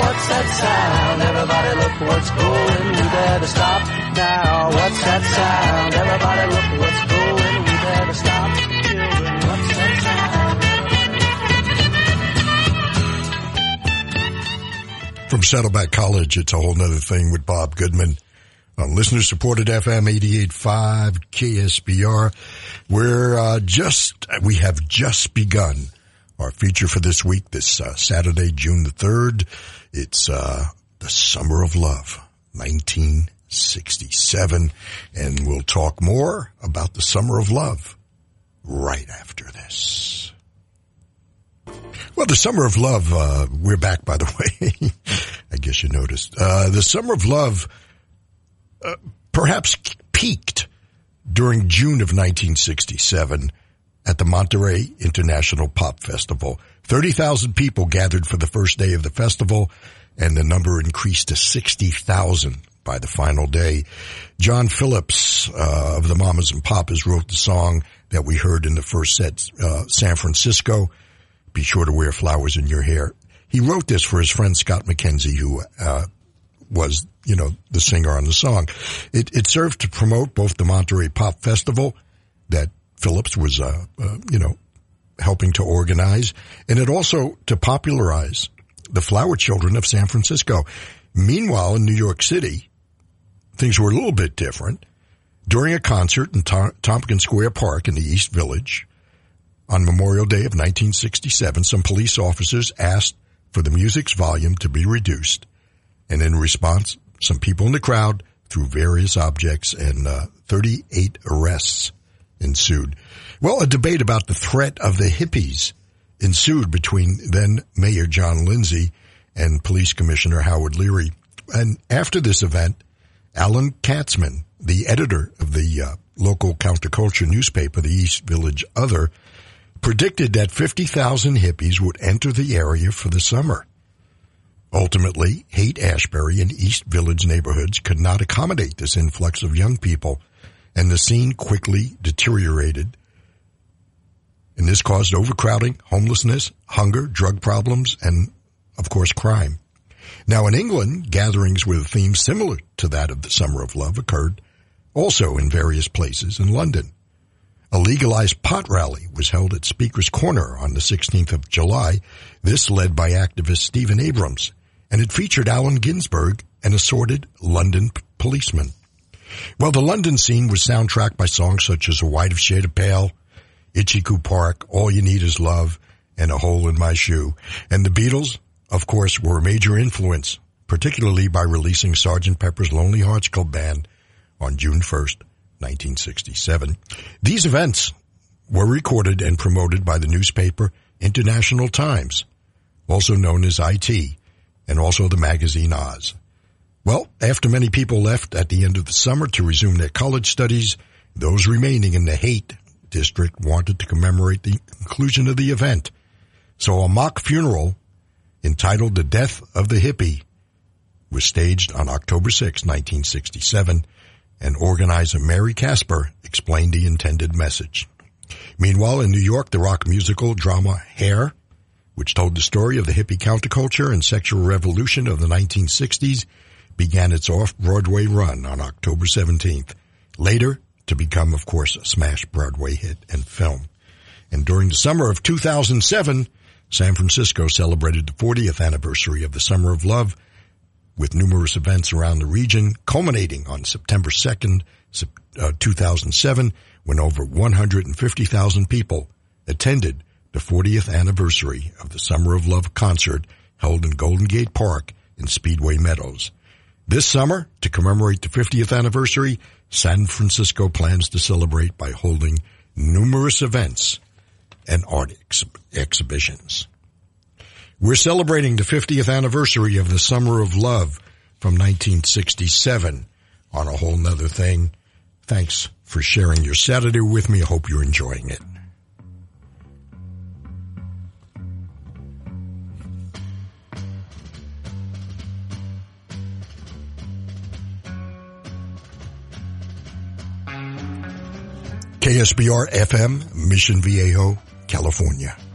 What's that sound? Everybody look what's going. We better stop now. What's that sound? Everybody look what's going. We better stop. Children, what's that sound? From Saddleback College, it's a whole nother thing with Bob Goodman on listener supported FM 88.5 KSBR. We're uh, just, we have just begun our feature for this week, this uh, Saturday, June the 3rd. It's uh, the Summer of Love, 1967. And we'll talk more about the Summer of Love right after this. Well, the Summer of Love, uh, we're back, by the <laughs> way. I guess you noticed. Uh, the Summer of Love uh, perhaps peaked during June of 1967 at the Monterey International Pop Festival. 30,000 people gathered for the first day of the festival and the number increased to 60,000 by the final day. John Phillips uh, of the Mamas and Papas wrote the song that we heard in the first set, uh, San Francisco. Be sure to wear flowers in your hair. He wrote this for his friend Scott McKenzie, who uh, was, you know, the singer on the song. It, it served to promote both the Monterey Pop Festival that Phillips was, uh, uh, you know, helping to organize, and it also to popularize the flower children of San Francisco. Meanwhile, in New York City, things were a little bit different. During a concert in Tom- Tompkins Square Park in the East Village on Memorial Day of 1967, some police officers asked for the music's volume to be reduced. And in response, some people in the crowd threw various objects and uh, 38 arrests ensued. Well, a debate about the threat of the hippies ensued between then Mayor John Lindsay and Police Commissioner Howard Leary. And after this event, Alan Katzman, the editor of the uh, local counterculture newspaper, the East Village Other, predicted that 50,000 hippies would enter the area for the summer. Ultimately, Haight Ashbury and East Village neighborhoods could not accommodate this influx of young people, and the scene quickly deteriorated. And this caused overcrowding, homelessness, hunger, drug problems, and, of course, crime. Now, in England, gatherings with a theme similar to that of the Summer of Love occurred also in various places in London. A legalized pot rally was held at Speaker's Corner on the 16th of July, this led by activist Stephen Abrams, and it featured Allen Ginsberg and assorted London p- policemen. Well, the London scene was soundtracked by songs such as A Whiter Shade of Pale, Itchy Park, All You Need Is Love, and A Hole in My Shoe. And the Beatles, of course, were a major influence, particularly by releasing Sgt. Pepper's Lonely Hearts Club Band on June 1st, 1967. These events were recorded and promoted by the newspaper International Times, also known as IT, and also the magazine Oz. Well, after many people left at the end of the summer to resume their college studies, those remaining in the Haight district wanted to commemorate the conclusion of the event. So a mock funeral entitled The Death of the Hippie was staged on October 6, 1967, and organizer Mary Kasper explained the intended message. Meanwhile, in New York, the rock musical drama Hair, which told the story of the hippie counterculture and sexual revolution of the 1960s, began its off-Broadway run on October 17th, later to become, of course, a smash Broadway hit and film. And during the summer of 2007, San Francisco celebrated the 40th anniversary of the Summer of Love with numerous events around the region, culminating on September 2nd, uh, 2007, when over 150,000 people attended the 40th anniversary of the Summer of Love concert held in Golden Gate Park in Speedway Meadows. This summer, to commemorate the 50th anniversary, San Francisco plans to celebrate by holding numerous events and art ex- exhibitions. We're celebrating the 50th anniversary of the Summer of Love from 1967 on a whole nother thing. Thanks for sharing your Saturday with me. I hope you're enjoying it. KSBR FM, Mission Viejo, California.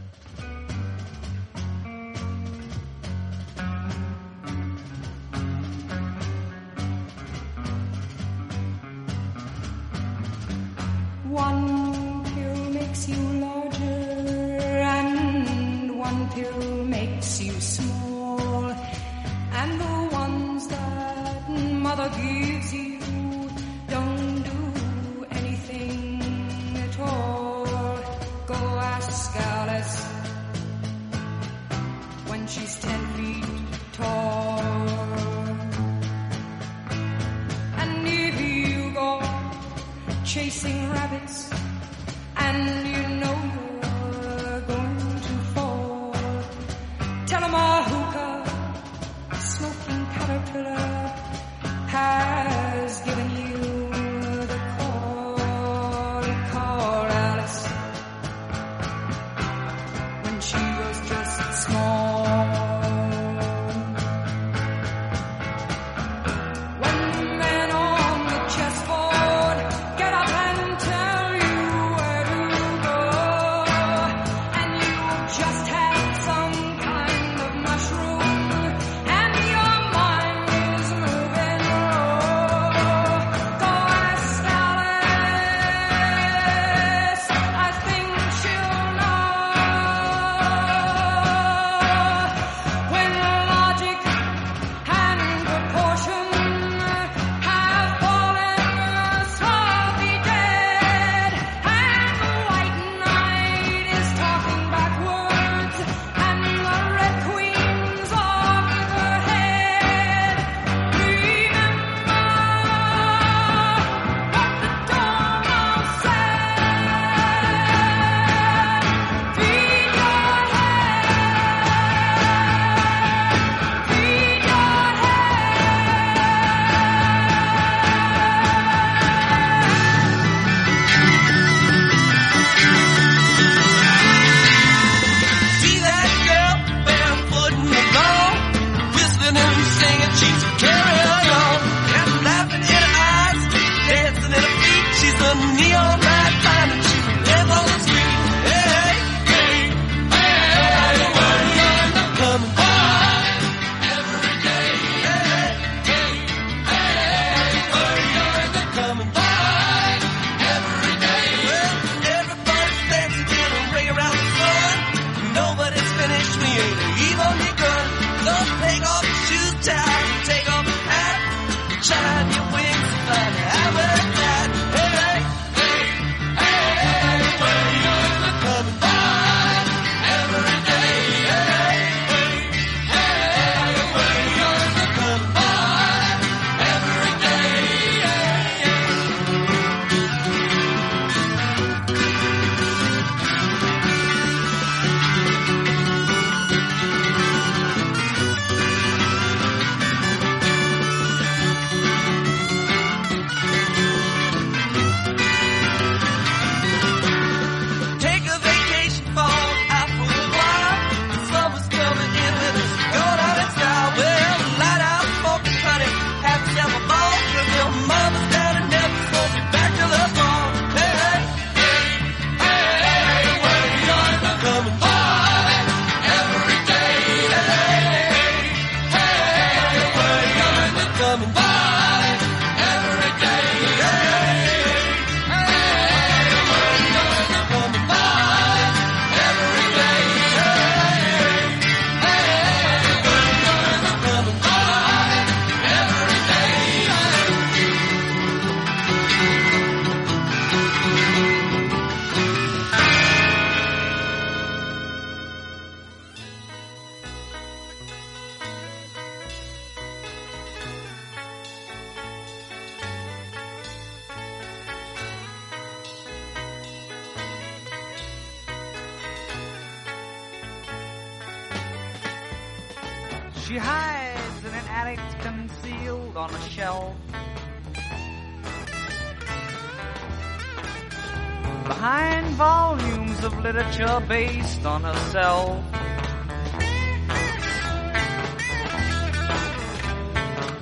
Behind volumes of literature based on herself.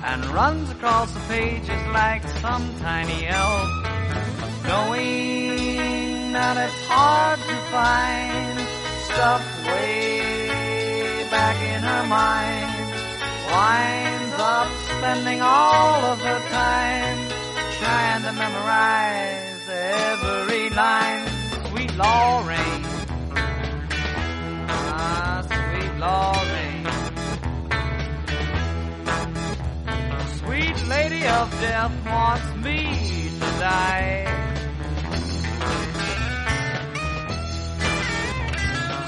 And runs across the pages like some tiny elf. Knowing that it's hard to find stuff way back in her mind. Winds up spending all of her time trying to memorize every line. Sweet Lorraine. Ah, sweet Lorraine. Sweet lady of death wants me to die.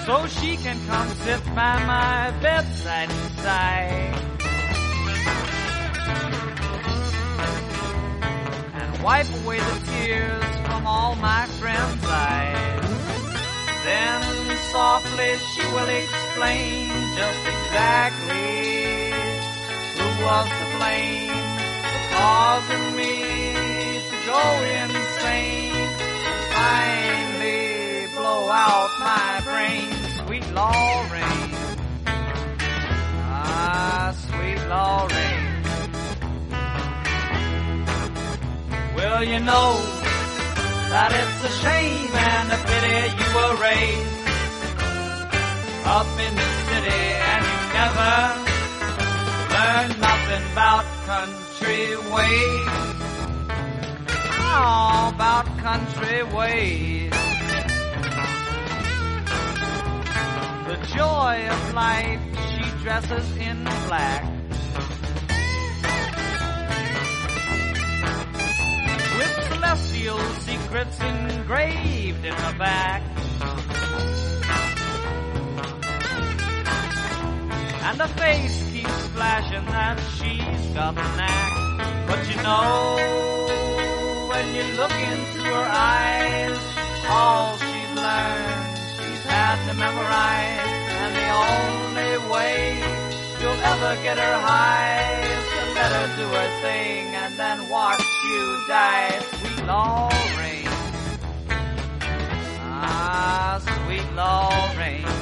So she can come sit by my bedside and sigh. Wipe away the tears from all my friends' eyes. Then softly she will explain just exactly who was to blame for causing me to go insane. Finally blow out my brain, sweet Lorraine. Ah, sweet Lorraine. Well, you know that it's a shame and a pity you were raised up in the city and you never learned nothing about country ways. Oh, about country ways. The joy of life she dresses in black. Celestial secrets engraved in her back. And her face keeps flashing that she's got the knack. But you know, when you look into her eyes, all she's learned, she's had to memorize. And the only way you'll ever get her high is to let her do her thing and then watch you die. Lorraine. Ah, sweet Lorraine.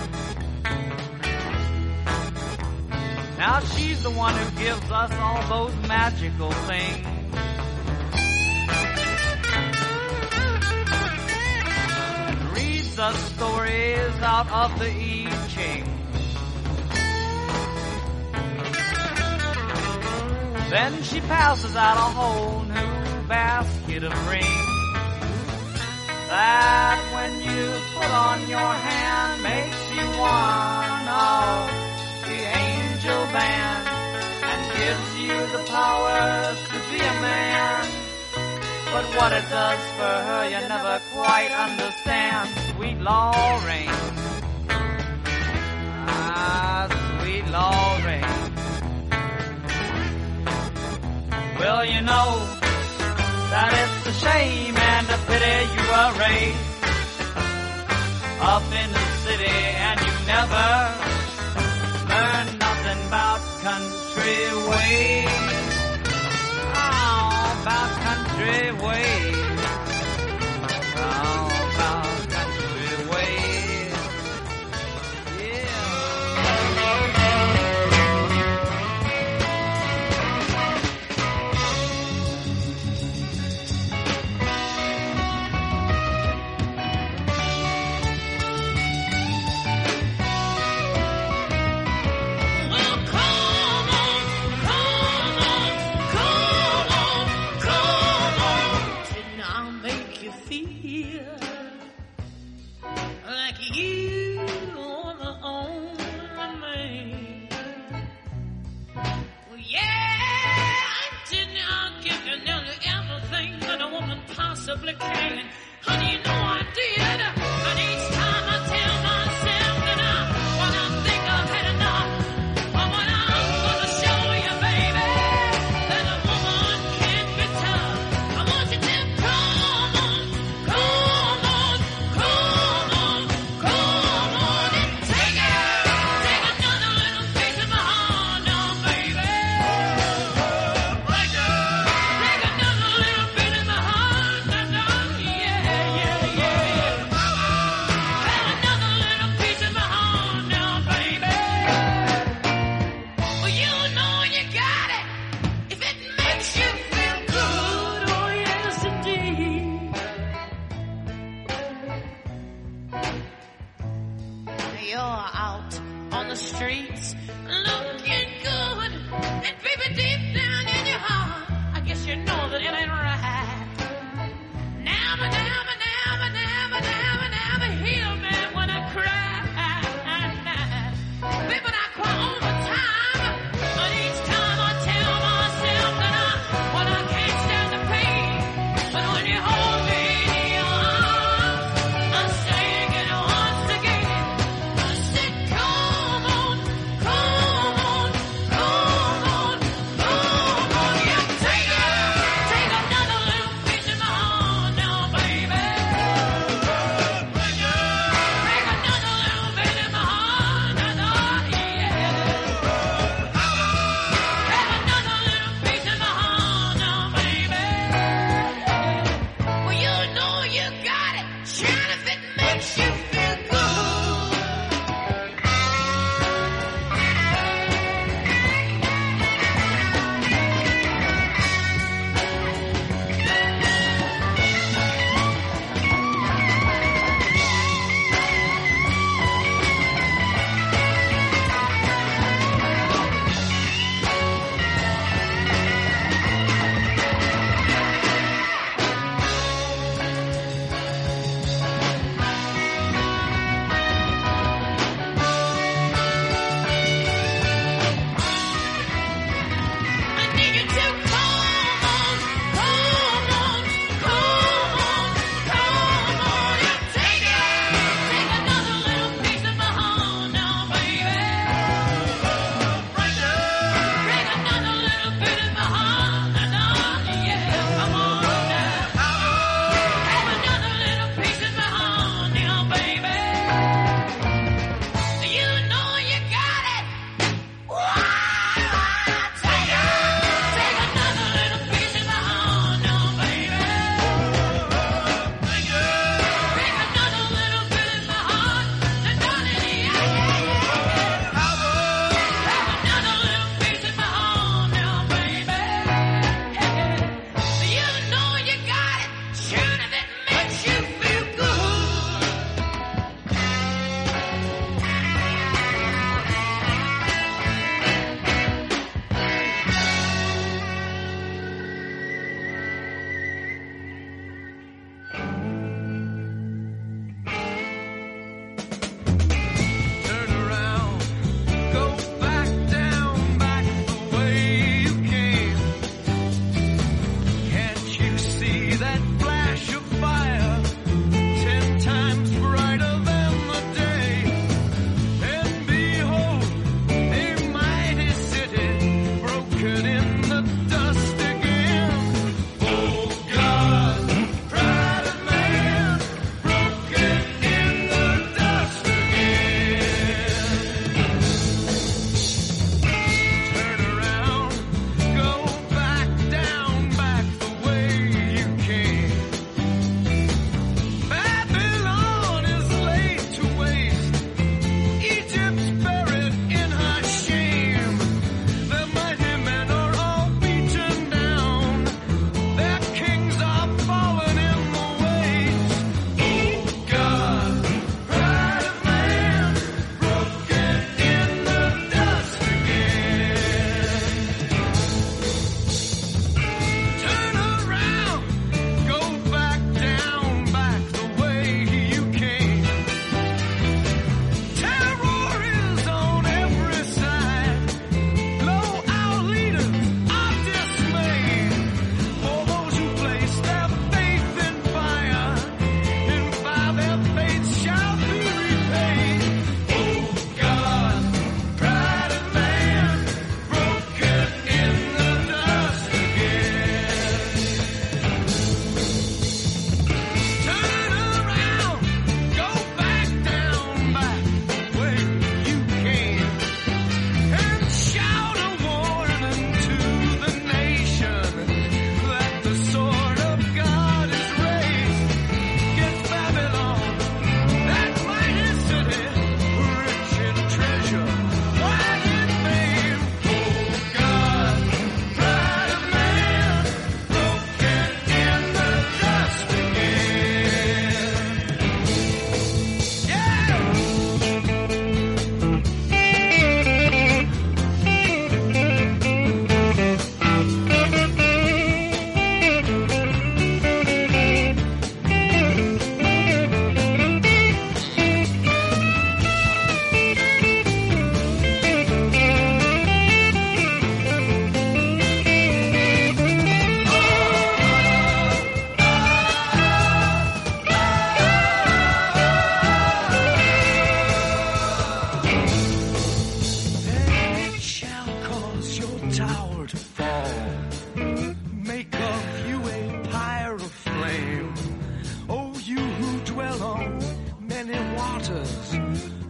Now she's the one who gives us all those magical things. Reads us stories out of the I Ching. Then she passes out a whole new basket of rings. That when you put on your hand makes you one of the angel band and gives you the power to be a man. But what it does for her you never quite understand, sweet Lorraine. Ah, sweet Lorraine. Well, you know that it's a shame and a pity you were raised up in the city and you never learned nothing about country ways. Oh, about country ways.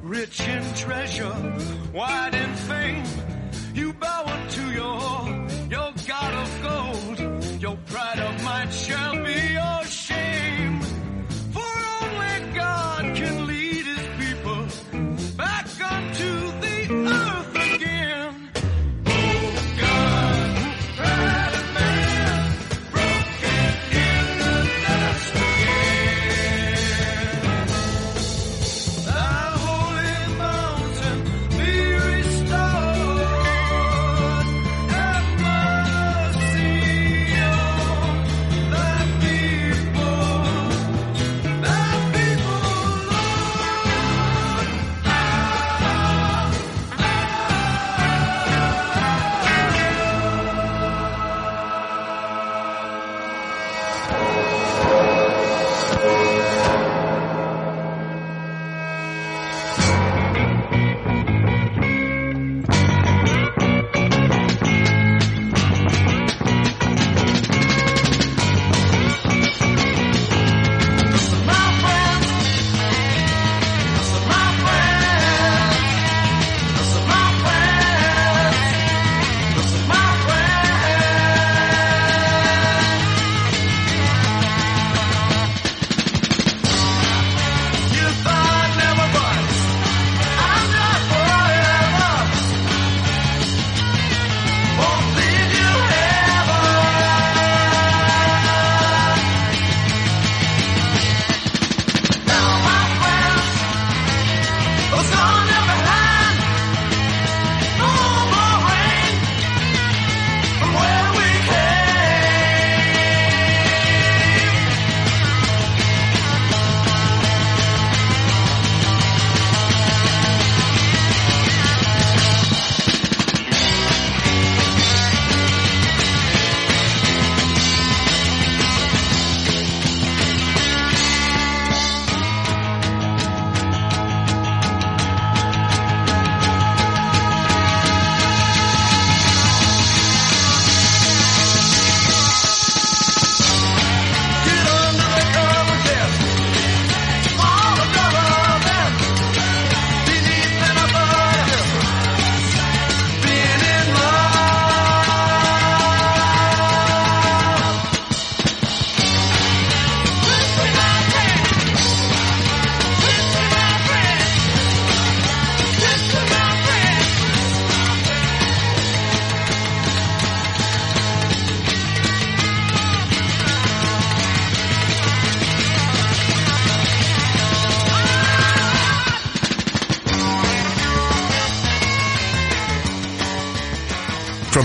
rich in treasure, wide in fame.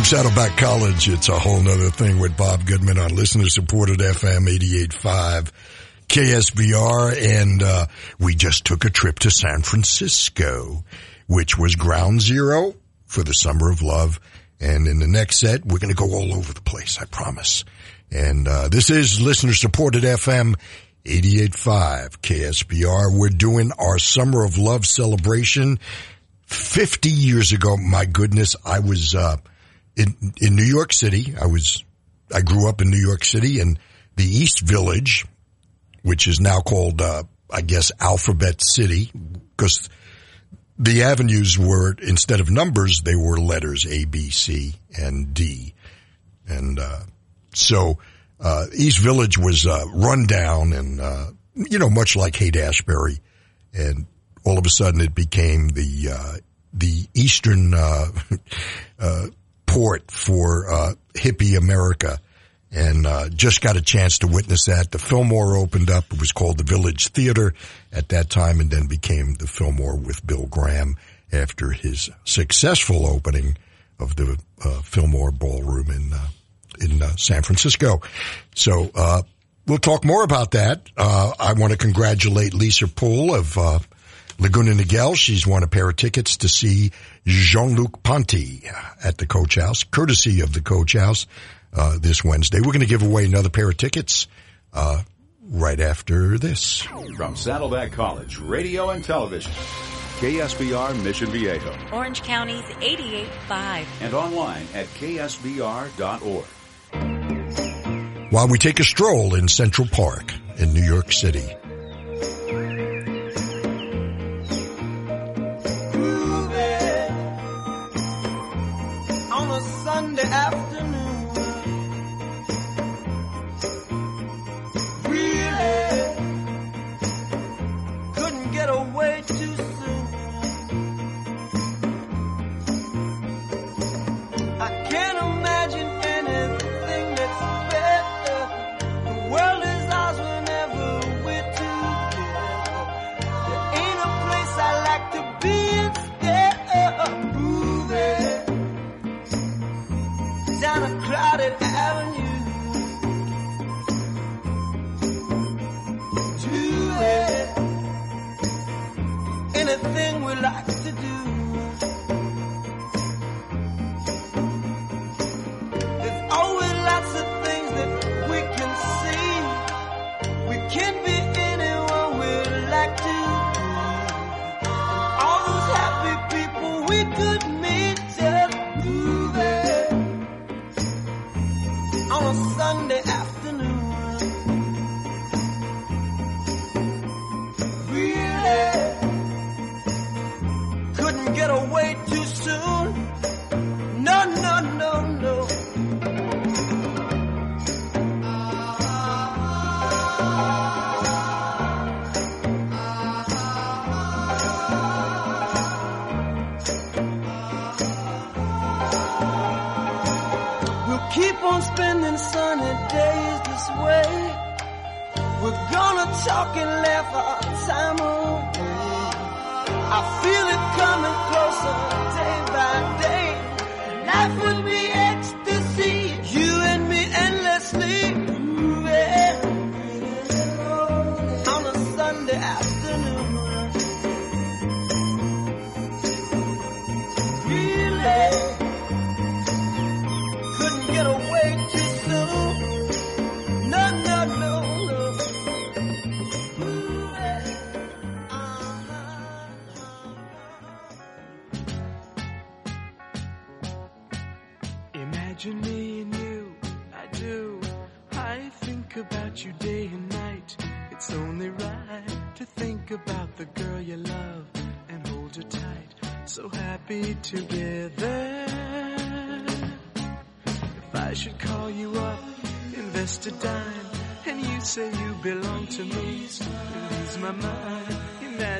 Saddleback College, it's a whole nother thing with Bob Goodman on listener supported FM 88.5 KSBR. And, uh, we just took a trip to San Francisco, which was ground zero for the summer of love. And in the next set, we're going to go all over the place. I promise. And, uh, this is listener supported FM 88.5 KSBR. We're doing our summer of love celebration. 50 years ago, my goodness, I was, uh, in, in New York City. I was, I grew up in New York City in the East Village, which is now called, uh, I guess Alphabet City because the avenues were, instead of numbers, they were letters A, B, C, and D. And, uh, so, uh, East Village was, uh, run down and, uh, you know, much like Haight Ashbury. And all of a sudden it became the, uh, the Eastern, <laughs> uh, uh, port for, uh, hippie America. And, uh, just got a chance to witness that. The Fillmore opened up. It was called the Village Theater at that time and then became the Fillmore with Bill Graham after his successful opening of the, uh, Fillmore Ballroom in, uh, in uh, San Francisco. So, uh, we'll talk more about that. Uh, I want to congratulate Lisa Poole of, uh, Laguna Niguel. She's won a pair of tickets to see Jean-Luc Ponty at the Coach House, courtesy of the Coach House, uh, this Wednesday. We're going to give away another pair of tickets, uh, right after this. From Saddleback College, radio and television, KSBR Mission Viejo, Orange County's 88.5. and online at ksbr.org. While we take a stroll in Central Park in New York City. to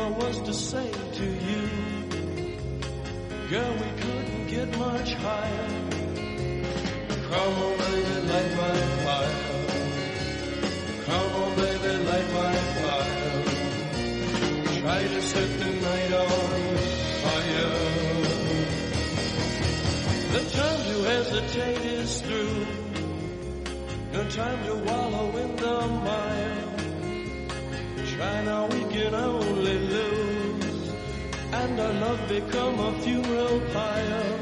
I was to say to you, girl, we couldn't get much higher. Love become a funeral pyre.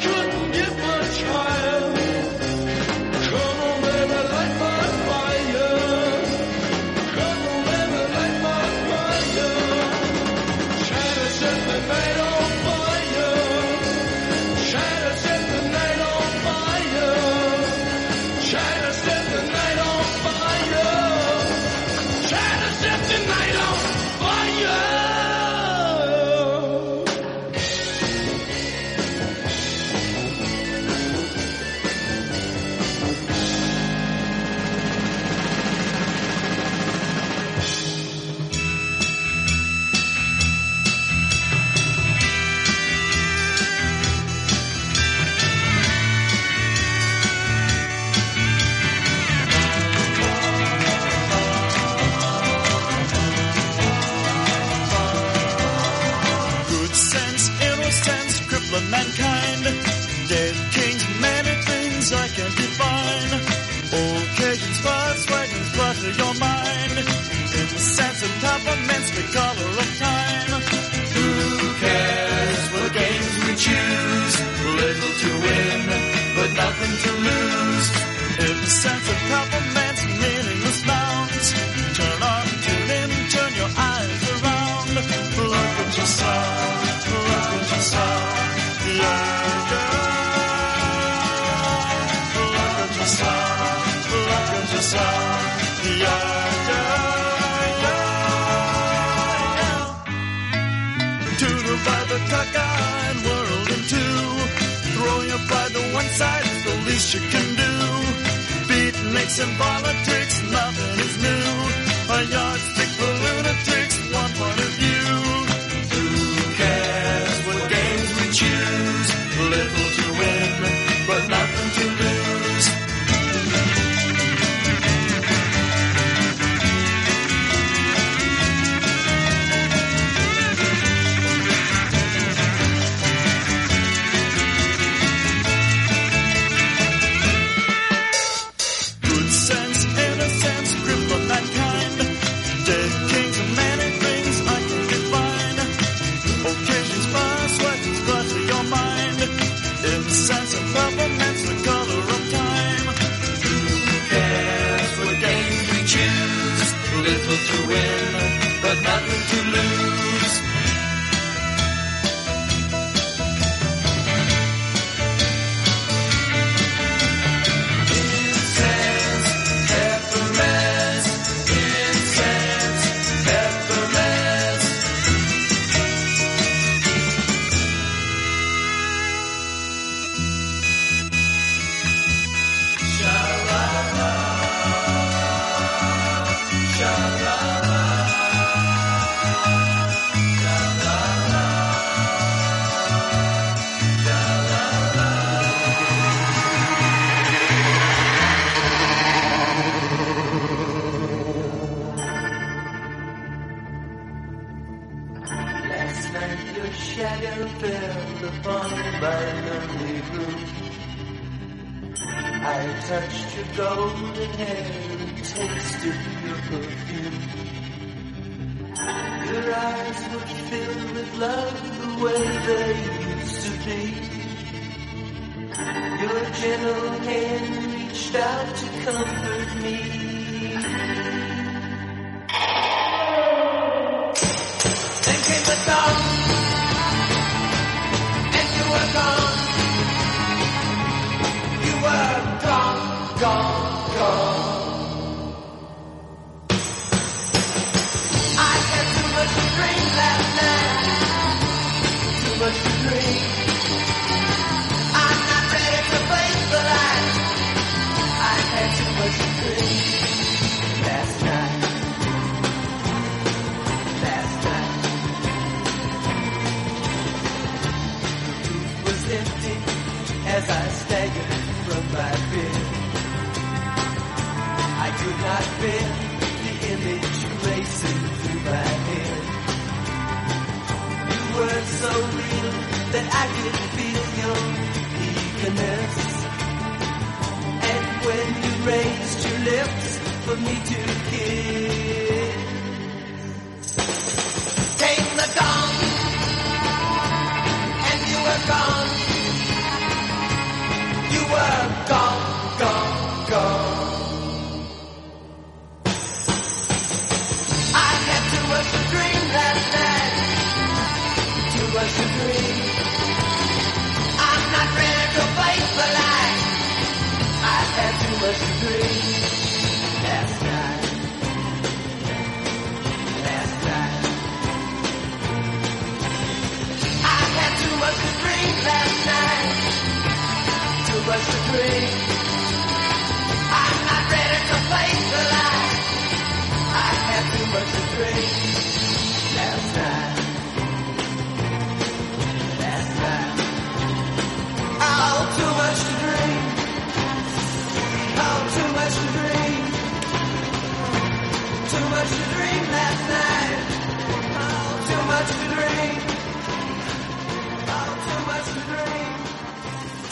couldn't get much higher. compliments meaningless nouns. Turn on, in, turn your eyes around. Look at yourself, look at yourself, yeah. Look at yourself, look at yourself, yeah, yeah, yeah, the world in two. Throw your pride the one side, least you can make some politics.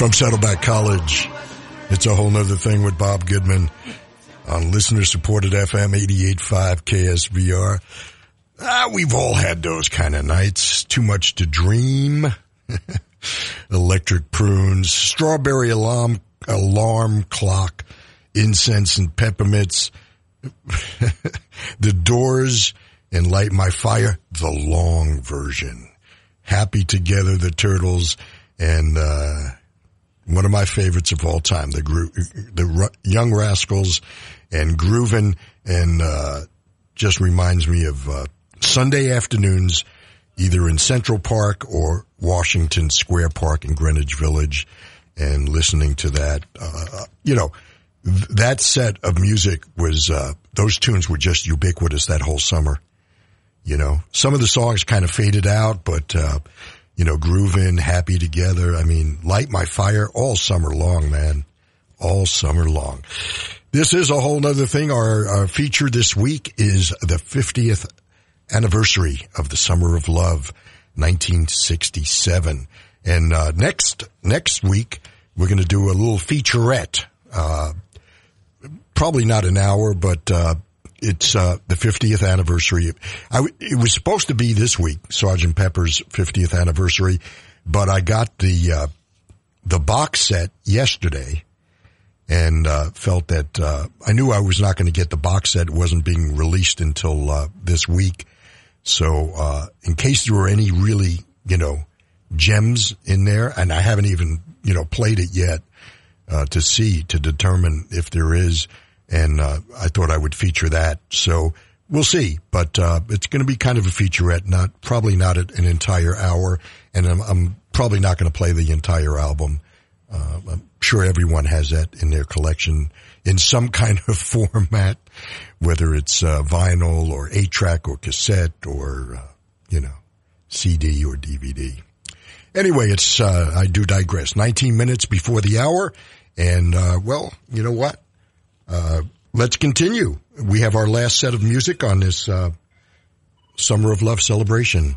From Saddleback College, it's a whole nother thing with Bob Goodman on listener supported FM 88.5 KSBR. Ah, we've all had those kind of nights. Too much to dream. <laughs> Electric prunes, strawberry alarm, alarm clock, incense and peppermints, <laughs> the doors and light my fire, the long version. Happy together, the turtles and, uh, one of my favorites of all time, the gro- the Young Rascals and Groovin' and uh, just reminds me of uh, Sunday afternoons, either in Central Park or Washington Square Park in Greenwich Village, and listening to that. Uh, you know, th- that set of music was uh, those tunes were just ubiquitous that whole summer. You know, some of the songs kind of faded out, but uh, you know, grooving, happy together. I mean, light my fire all summer long, man. All summer long. This is a whole nother thing. Our, our feature this week is the 50th anniversary of the Summer of Love, 1967. And, uh, next, next week, we're going to do a little featurette, uh, probably not an hour, but, uh, it's uh, the 50th anniversary. It was supposed to be this week, Sergeant Pepper's 50th anniversary, but I got the uh, the box set yesterday, and uh, felt that uh, I knew I was not going to get the box set. It wasn't being released until uh, this week, so uh, in case there were any really you know gems in there, and I haven't even you know played it yet uh, to see to determine if there is and uh, I thought I would feature that. So we'll see, but uh, it's going to be kind of a featurette, not probably not an entire hour, and I'm, I'm probably not going to play the entire album. Uh, I'm sure everyone has that in their collection in some <laughs> kind of format, whether it's uh, vinyl or eight track or cassette or uh, you know CD or DVD. Anyway, it's uh, I do digress. 19 minutes before the hour, and uh, well, you know what? Uh, let's continue. We have our last set of music on this uh, Summer of Love celebration.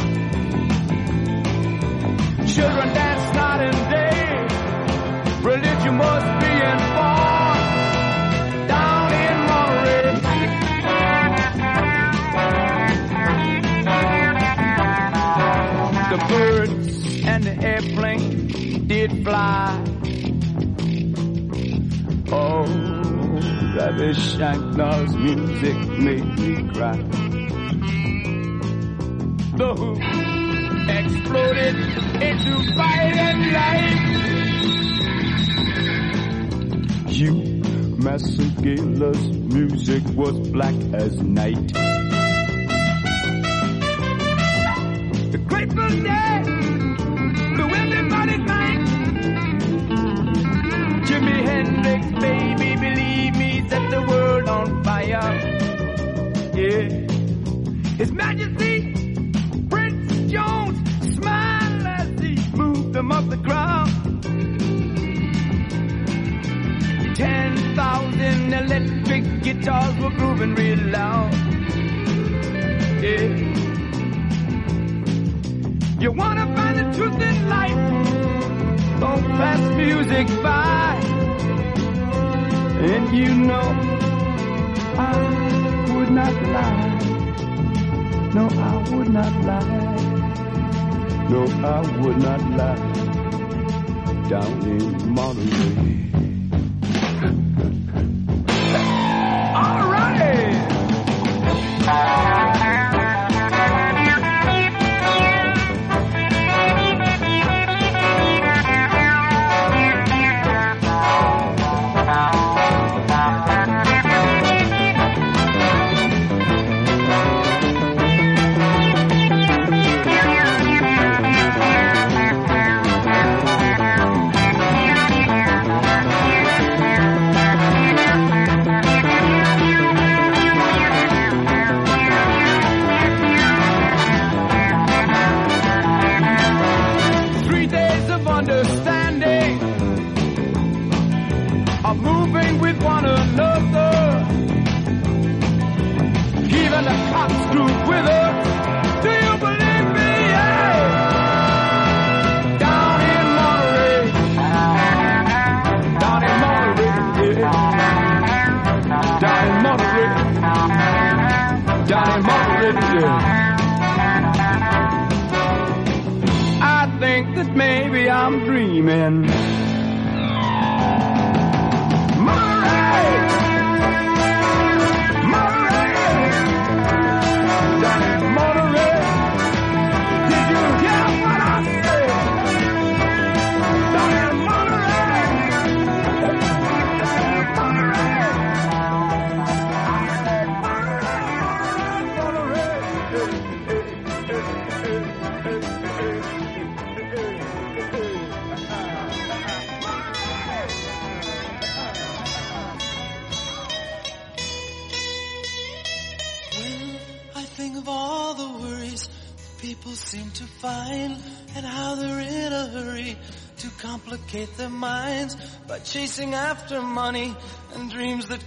fly. Oh, Ravi Shankar's music made me cry. The Who exploded into fire and light. Hugh Masekela's music was black as night. Would not lie down in Monterey.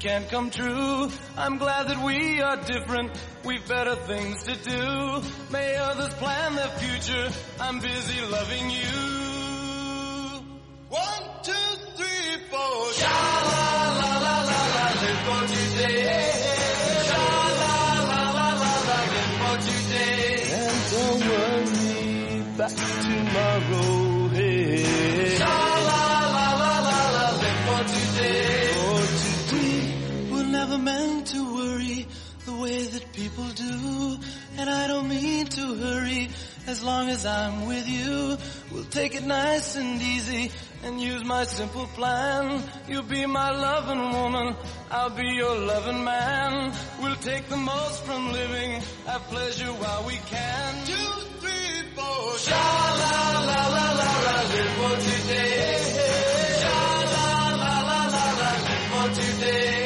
Can't come true. I'm glad that we are different. We've better things to do. May others plan their future. I'm busy loving you. Take it nice and easy and use my simple plan. You'll be my loving woman, I'll be your loving man. We'll take the most from living, have pleasure while we can. Two, three, four. Sha la la la la la, live for today. Sha la la la la la, live for today.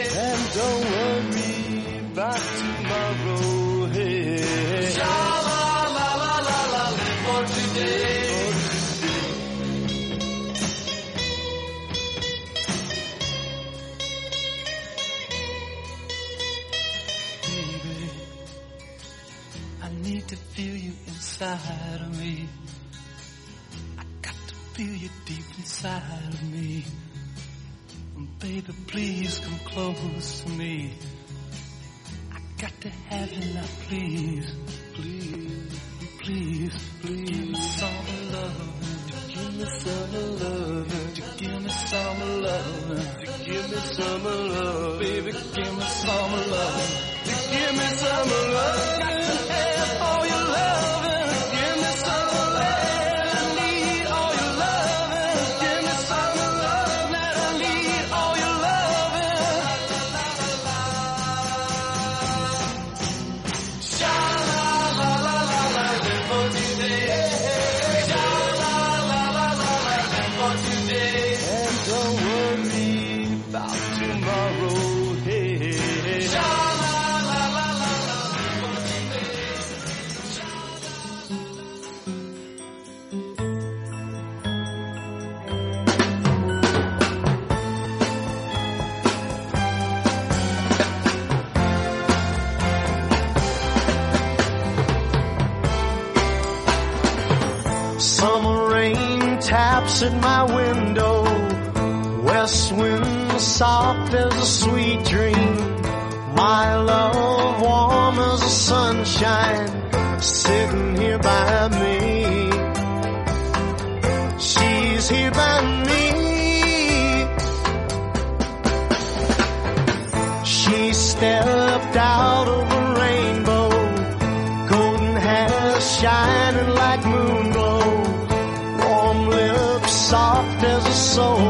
Inside of me. I got to feel you deep inside of me. And Baby, please come close to me. I got to have you now, please, please, please, please. Give me some love, give me some love, give me some love, give me some love, soft as a sweet dream. My love warm as the sunshine. Sitting here by me. She's here by me. She stepped out of the rainbow. Golden hair shining like moon glow. Warm lips soft as a soul.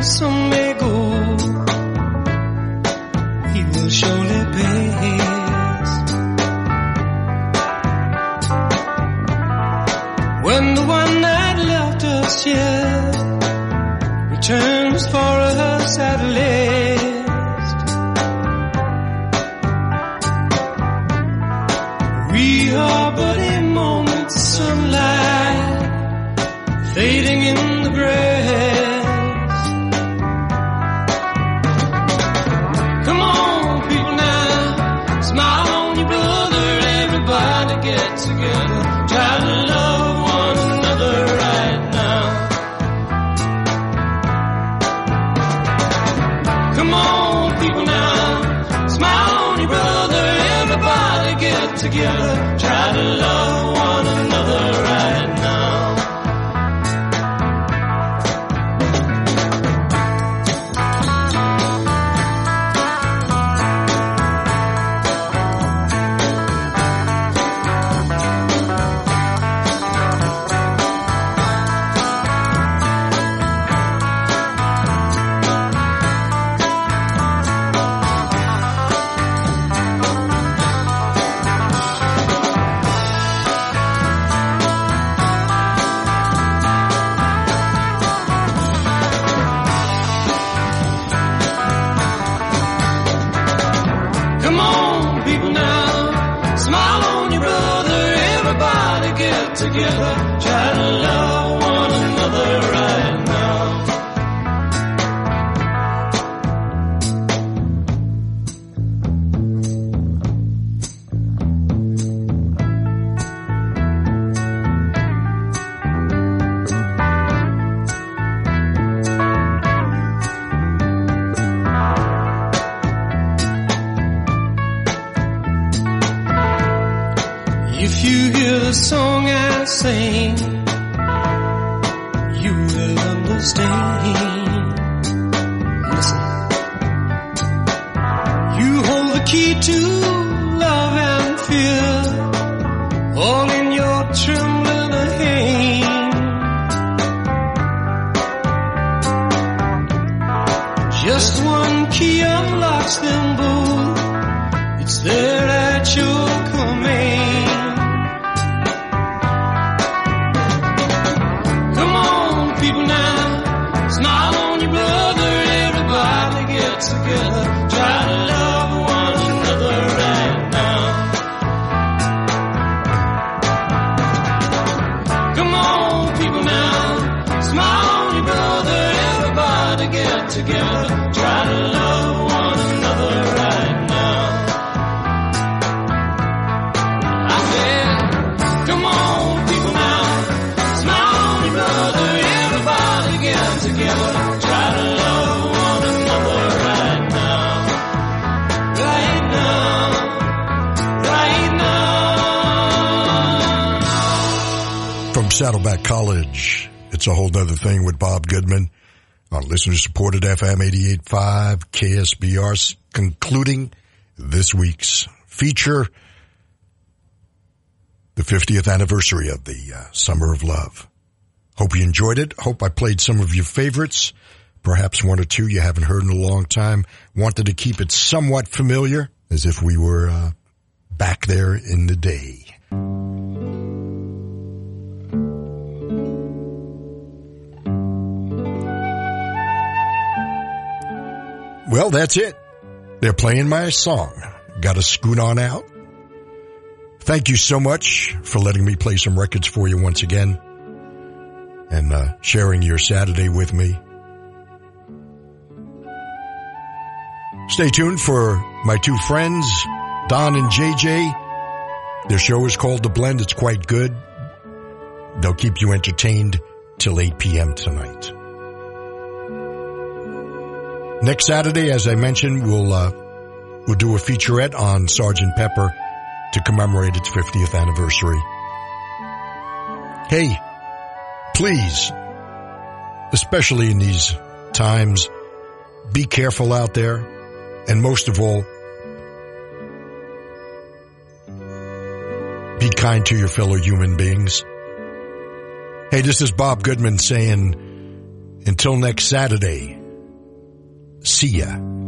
Come and FM 88.5 KSBR concluding this week's feature, the 50th anniversary of the uh, Summer of Love. Hope you enjoyed it. Hope I played some of your favorites. Perhaps one or two you haven't heard in a long time. Wanted to keep it somewhat familiar as if we were uh, back there in the day. Well, that's it. They're playing my song. Got to scoot on out. Thank you so much for letting me play some records for you once again and uh, sharing your Saturday with me. Stay tuned for my two friends, Don and JJ. Their show is called The Blend. It's quite good. They'll keep you entertained till 8 p.m. tonight. Next Saturday, as I mentioned, we'll uh, we'll do a featurette on Sergeant Pepper to commemorate its 50th anniversary. Hey, please, especially in these times, be careful out there, and most of all, be kind to your fellow human beings. Hey, this is Bob Goodman saying, until next Saturday, see ya.